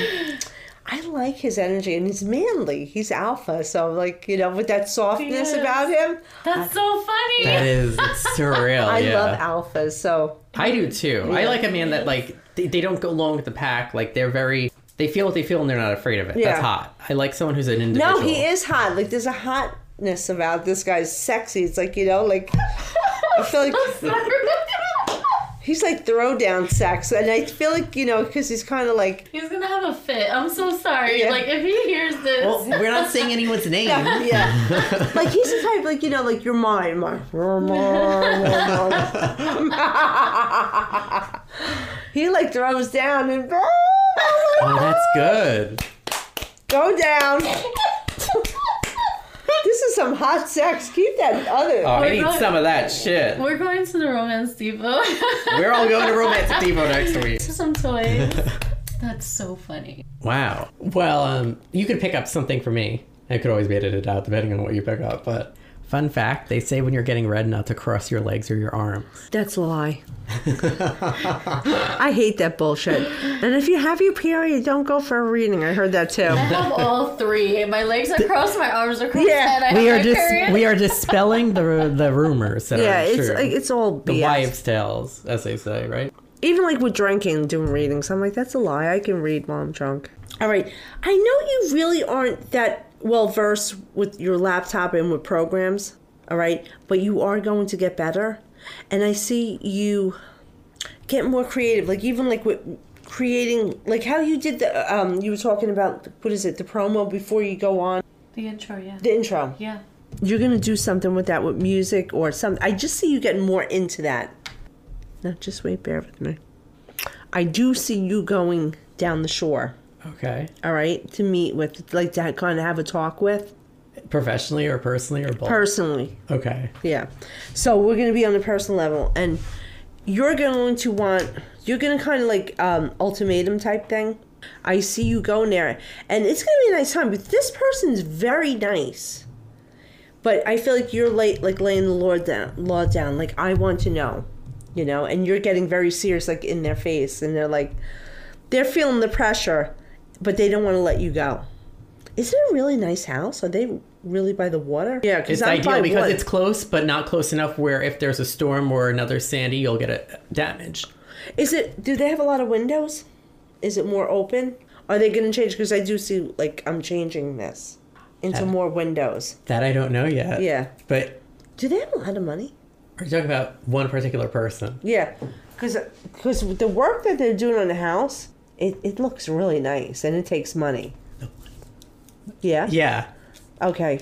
I like his energy, and he's manly. He's alpha, so like you know, with that softness about him, That's so funny. That is it's surreal. I yeah. love alphas. So I do too. I like a man that like they, they don't go along with the pack. Like they're very they feel what they feel and they're not afraid of it. Yeah. That's hot. I like someone who's an individual. no, he is hot. Like there's a hotness about this guy's sexy. It's like you know, like I feel like he's like throwdown sex, and I feel like you know because he's kind of like He's gonna have a fit. I'm so sorry. Yeah. Like if he hears this, Well, we're not saying anyone's name. yeah, like he's the type like you know like you're mine, mine, you're mine, you're mine. he like throws down and Oh, that's good. go down. this is some hot sex. Keep that other. Oh, I We're need going- some of that shit. we're going to the romance depot. We're all going to Romance Depot next week. some toys. That's so funny. Wow. Well, um, you could pick up something for me. I could always be edited out depending on what you pick up, but fun fact, they say when you're getting read not to cross your legs or your arms. That's a lie. I hate that bullshit. And if you have your period, don't go for a reading. I heard that too. I have all three. My legs are crossed, my arms are crossed, Yeah. and I We have are my just period. we are dispelling the the rumors that Yeah, are it's true. like it's all the wives' tales, as they say, right? Even like with drinking, doing readings, I'm like, that's a lie. I can read while I'm drunk. All right. I know you really aren't that well versed with your laptop and with programs. All right. But you are going to get better. And I see you get more creative. Like even like with creating, like how you did the, um, you were talking about, what is it, the promo before you go on, the intro, yeah. the intro. Yeah. You're going to do something with that with music or something. I just see you getting more into that. No, just wait, bear with me. I do see you going down the shore, Okay. all right, to meet with, like to kind of have a talk with Professionally or personally or both? personally. okay. Yeah. So we're going to be on the personal level, and you're going to want, you're going to kind of like um, ultimatum type thing. I see you going there, and it's going to be a nice time. But this person's very nice. But I feel like you're late, like laying the law down, law down. Like I want to know, you know, and you're getting very serious, like in their face, and they're like, they're feeling the pressure, but they don't want to let you go. Is it a really nice house? Are they really by the water? Yeah, It's I'm ideal because one. it's close, but not close enough where if there's a storm or another Sandy, you'll get it damaged. Is it? Do they have a lot of windows? Is it more open? Are they going to change? Because I do see like I'm changing this into Yeah. more windows. That I don't know yet. Yeah. But Do they have a lot of money? are you talking about one particular person? Yeah, because because the work that they're doing on the house, it, it looks really nice and it takes money. Yeah. Yeah. Okay.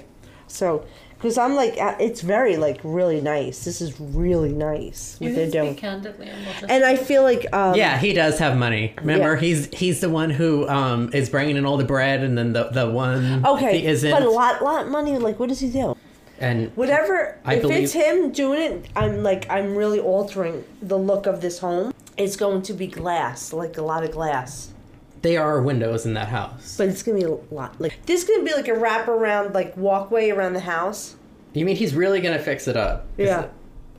So, because I'm like, uh, it's very like really nice. This is really nice what You they're can doing. speak candidly and we'll just And I feel like, um, Yeah, he does have money. Remember, Yeah. he's he's the one who um is bringing in all the bread, and then the the one okay, he isn't. but a lot, lot of money. Like, what does he do? and Whatever. I if believe- it's him doing it, I'm like, I'm really altering the look of this home. It's going to be glass, like a lot of glass. they are windows in that house. But it's gonna be a lot. Like this, is gonna be like a wraparound, like walkway around the house. You mean he's really gonna fix it up? Yeah. it-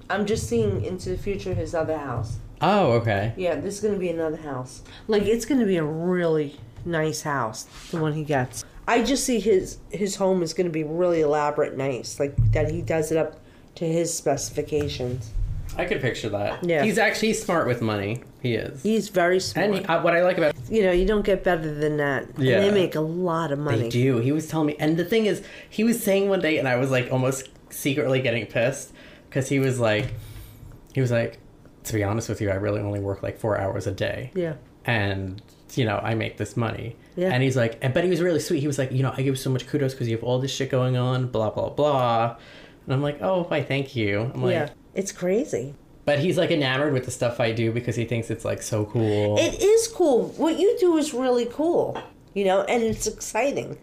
I'm just seeing into the future his other house. Oh, okay. Yeah, this is gonna be another house. Like it's gonna be a really nice house, the one he gets. I just see his his home is gonna be really elaborate, nice, like that he does it up to his specifications. I could picture that. Yeah. He's actually smart with money. He is. He's very smart. and he, uh, what I like about you know, you don't get better than that. And Yeah. they make a lot of money. They do. He was telling me, and the thing is, he was saying one day, and I was like almost secretly getting pissed because he was like, he was like, to be honest with you, I really only work like four hours a day, Yeah. and you know I make this money. Yeah. And he's like, and- but he was really sweet. He was like, you know, I give you so much kudos because you have all this shit going on, blah blah blah. And I'm like, oh, why, thank you. I'm like, yeah. It's crazy. but he's like enamored with the stuff I do because he thinks it's like so cool. It is cool. What you do is really cool. You know, and it's exciting.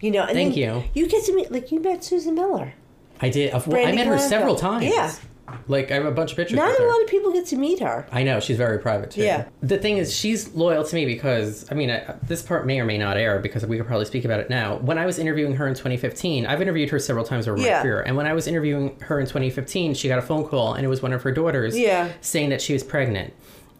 You know, and Thank you. You get to meet like you met Susan Miller. I did. Well, I met her several times. Yeah. Like I have a bunch of pictures. Not with a her. lot of people get to meet her. I know she's very private too. Yeah. The thing is, she's loyal to me because I mean, I, this part may or may not air because we could probably speak about it now. When I was interviewing her in 2015, I've interviewed her several times over Yeah. my career, and when I was interviewing her in 2015, she got a phone call, and it was one of her daughters. Yeah. Saying that she was pregnant.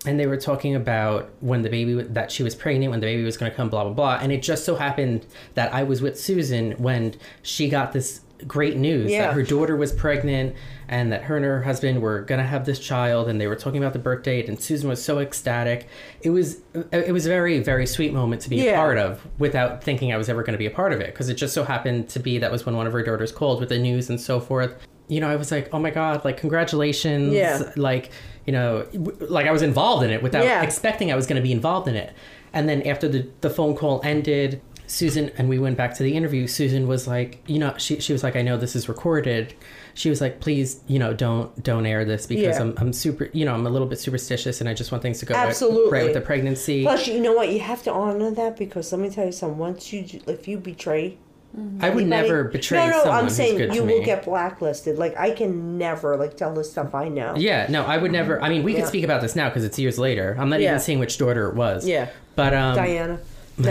And they were talking about when the baby that she was pregnant, when the baby was going to come, blah blah blah. And it just so happened that I was with Susan when she got this great news Yeah. that her daughter was pregnant and that her and her husband were going to have this child and they were talking about the birth date and Susan was so ecstatic. It was it was a very very sweet moment to be a part of without thinking I was ever going to be a part of it because it just so happened to be that was when one of her daughters called with the news and so forth. You know, I was like, "Oh my god, like congratulations." Yeah. Like, you know, like I was involved in it without Yeah. expecting I was going to be involved in it. And then after the the phone call ended, Susan and we went back to the interview. Susan was like, you know, she she was like, I know this is recorded. She was like, please, you know, don't don't air this because Yeah. I'm I'm super, you know, I'm a little bit superstitious and I just want things to go right- Absolutely. right with the pregnancy. Plus, you know what? You have to honor that because let me tell you something. Once you, if you betray, I would anybody- never betray No, no, someone I'm who's saying good you will me. get blacklisted. Like I can never like tell the stuff I know. Yeah, no, I would never. I mean, we Yeah. could speak about this now because it's years later. I'm not Yeah. even saying which daughter it was. Yeah. but um, Diana.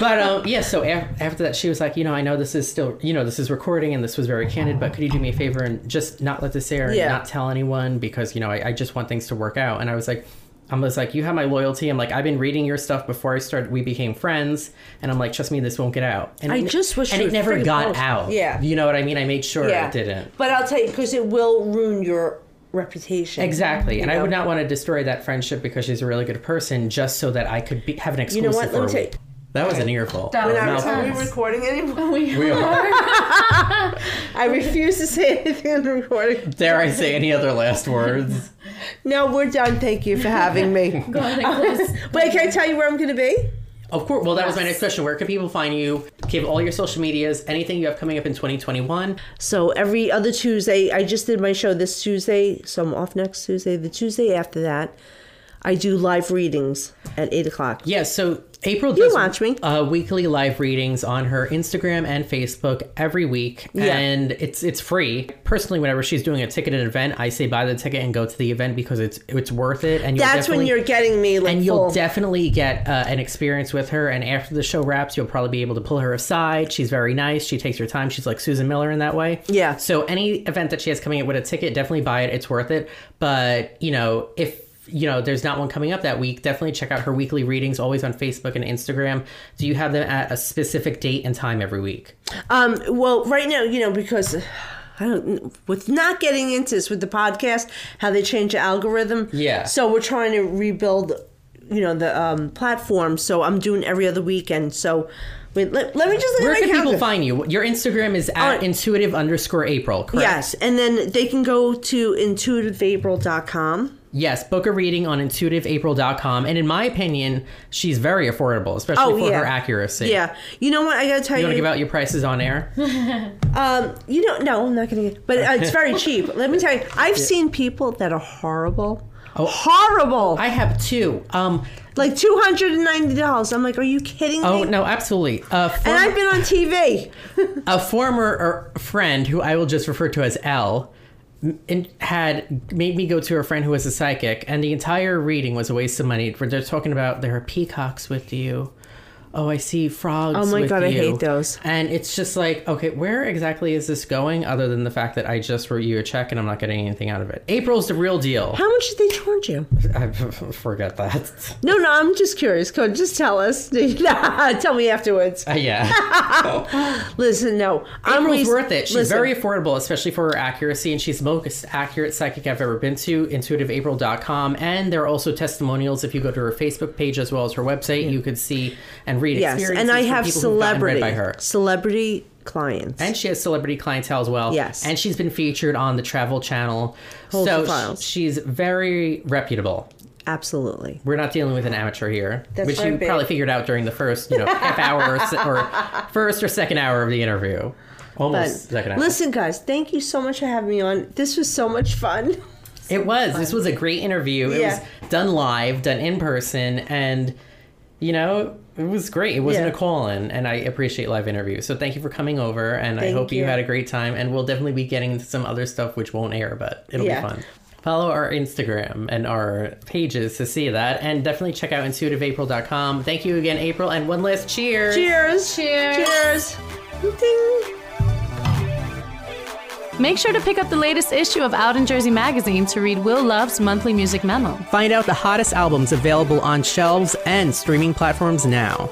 But um, yeah, so af- after that, she was like, you know, I know this is still, you know, this is recording and this was very candid, but could you do me a favor and just not let this air and Yeah. not tell anyone because you know I, I just want things to work out. And I was like, I was like, you have my loyalty. I'm like, I've been reading your stuff before I started. We became friends, and I'm like, trust me, this won't get out. And I it- just wish and it never got post. out. Yeah. you know what I mean. I made sure Yeah. it didn't. But I'll tell you because it will ruin your reputation. Exactly, and I would not want to destroy that friendship because she's a really good person, just so that I could be, have an exclusive You exclusive know what? Let me a tell week. you. That was an earful. That We're was not- are we recording anymore? We We are. I refuse to say anything on the recording. Dare I say any other last words? No, we're done. Thank you for having me. Go ahead and close. Wait, can I tell you where I'm going to be? Of course. Well, that was my next question. Where can people find you? Give all your social medias, anything you have coming up in 2021. So every other Tuesday, I just did my show this Tuesday, so I'm off next Tuesday. The Tuesday after that, I do live readings at eight o'clock. Yeah, so April You does watch me. Uh, weekly live readings on her Instagram and Facebook every week, Yeah. and it's it's free. Personally, whenever she's doing a ticketed event, I say buy the ticket and go to the event because it's it's worth it. And you'll that's when you're getting me like and you'll full. definitely get uh, an experience with her. And after the show wraps, you'll probably be able to pull her aside. She's very nice. She takes her time. She's like Susan Miller in that way. Yeah. So any event that she has coming up with a ticket, definitely buy it. It's worth it. But you know, if you know there's not one coming up that week, definitely check out her weekly readings, always on Facebook and Instagram. Do you have them at a specific date and time every week? Um, well, right now, you know, because I don't with not getting into this with the podcast, how they change the algorithm. Yeah. So we're trying to rebuild, you know, the um, platform. So I'm doing every other weekend. So wait, let, let me just Where can people find you? Your Instagram is at Uh, intuitive underscore April, correct? Yes, and then they can go to intuitiveapril.com. Yes, book a reading on intuitiveapril.com. And in my opinion, she's very affordable, especially Oh, for yeah. her accuracy. Yeah. You know what? I gotta tell You you. want to give out your prices on air? um, you know, no, I'm not gonna get. But uh, it's very cheap. Let me tell you. I've seen people that are horrible. Oh, horrible. I have two. Um, like two hundred and ninety dollars. I'm like, are you kidding me? oh, no, absolutely. Uh, And I've been on TV. a former er, friend who I will just refer to as L m- in- had made me go to a friend who was a psychic, and the entire reading was a waste of money. They're talking about there are peacocks with you. Oh, I see frogs. Oh my God, I hate those. And it's just like, okay, where exactly is this going? Other than the fact that I just wrote you a check and I'm not getting anything out of it. April's the real deal. How much did they charge you? I forget that. No, no, I'm just curious. Go, just tell us. tell me afterwards. Uh, yeah. Listen, no, I'm April's res- worth it. She's listen, very affordable, especially for her accuracy, and she's the most accurate psychic I've ever been to, intuitiveapril.com. And there are also testimonials. If you go to her Facebook page as well as her website, you could see and read Yes, experiences and I from have people who've gotten read celebrity by her. celebrity clients. And she has celebrity clientele as well. Yes. And she's been featured on the Travel Channel. Holzer Files. she's very reputable. Absolutely. We're not dealing with an amateur here, That's which you babe. probably figured out during the first, you know, half hour or, or first or second hour of the interview. But Almost second hour. listen, guys, thank you so much for having me on. This was so much fun. It was. This was a great interview. It was done live, done in person, and you know, it was great. It wasn't Yeah. a call in, and I appreciate live interviews. So thank you for coming over, and I hope you. you. had a great time. And we'll definitely be getting into some other stuff which won't air, but it'll Yeah. be fun. Follow our Instagram and our pages to see that, and definitely check out intuitiveapril.com. Thank you again, April, and one last cheers. Cheers. Cheers. Cheers. Ding. Make sure to pick up the latest issue of Out in Jersey magazine to read Will Love's monthly music memo. Find out the hottest albums available on shelves and streaming platforms now.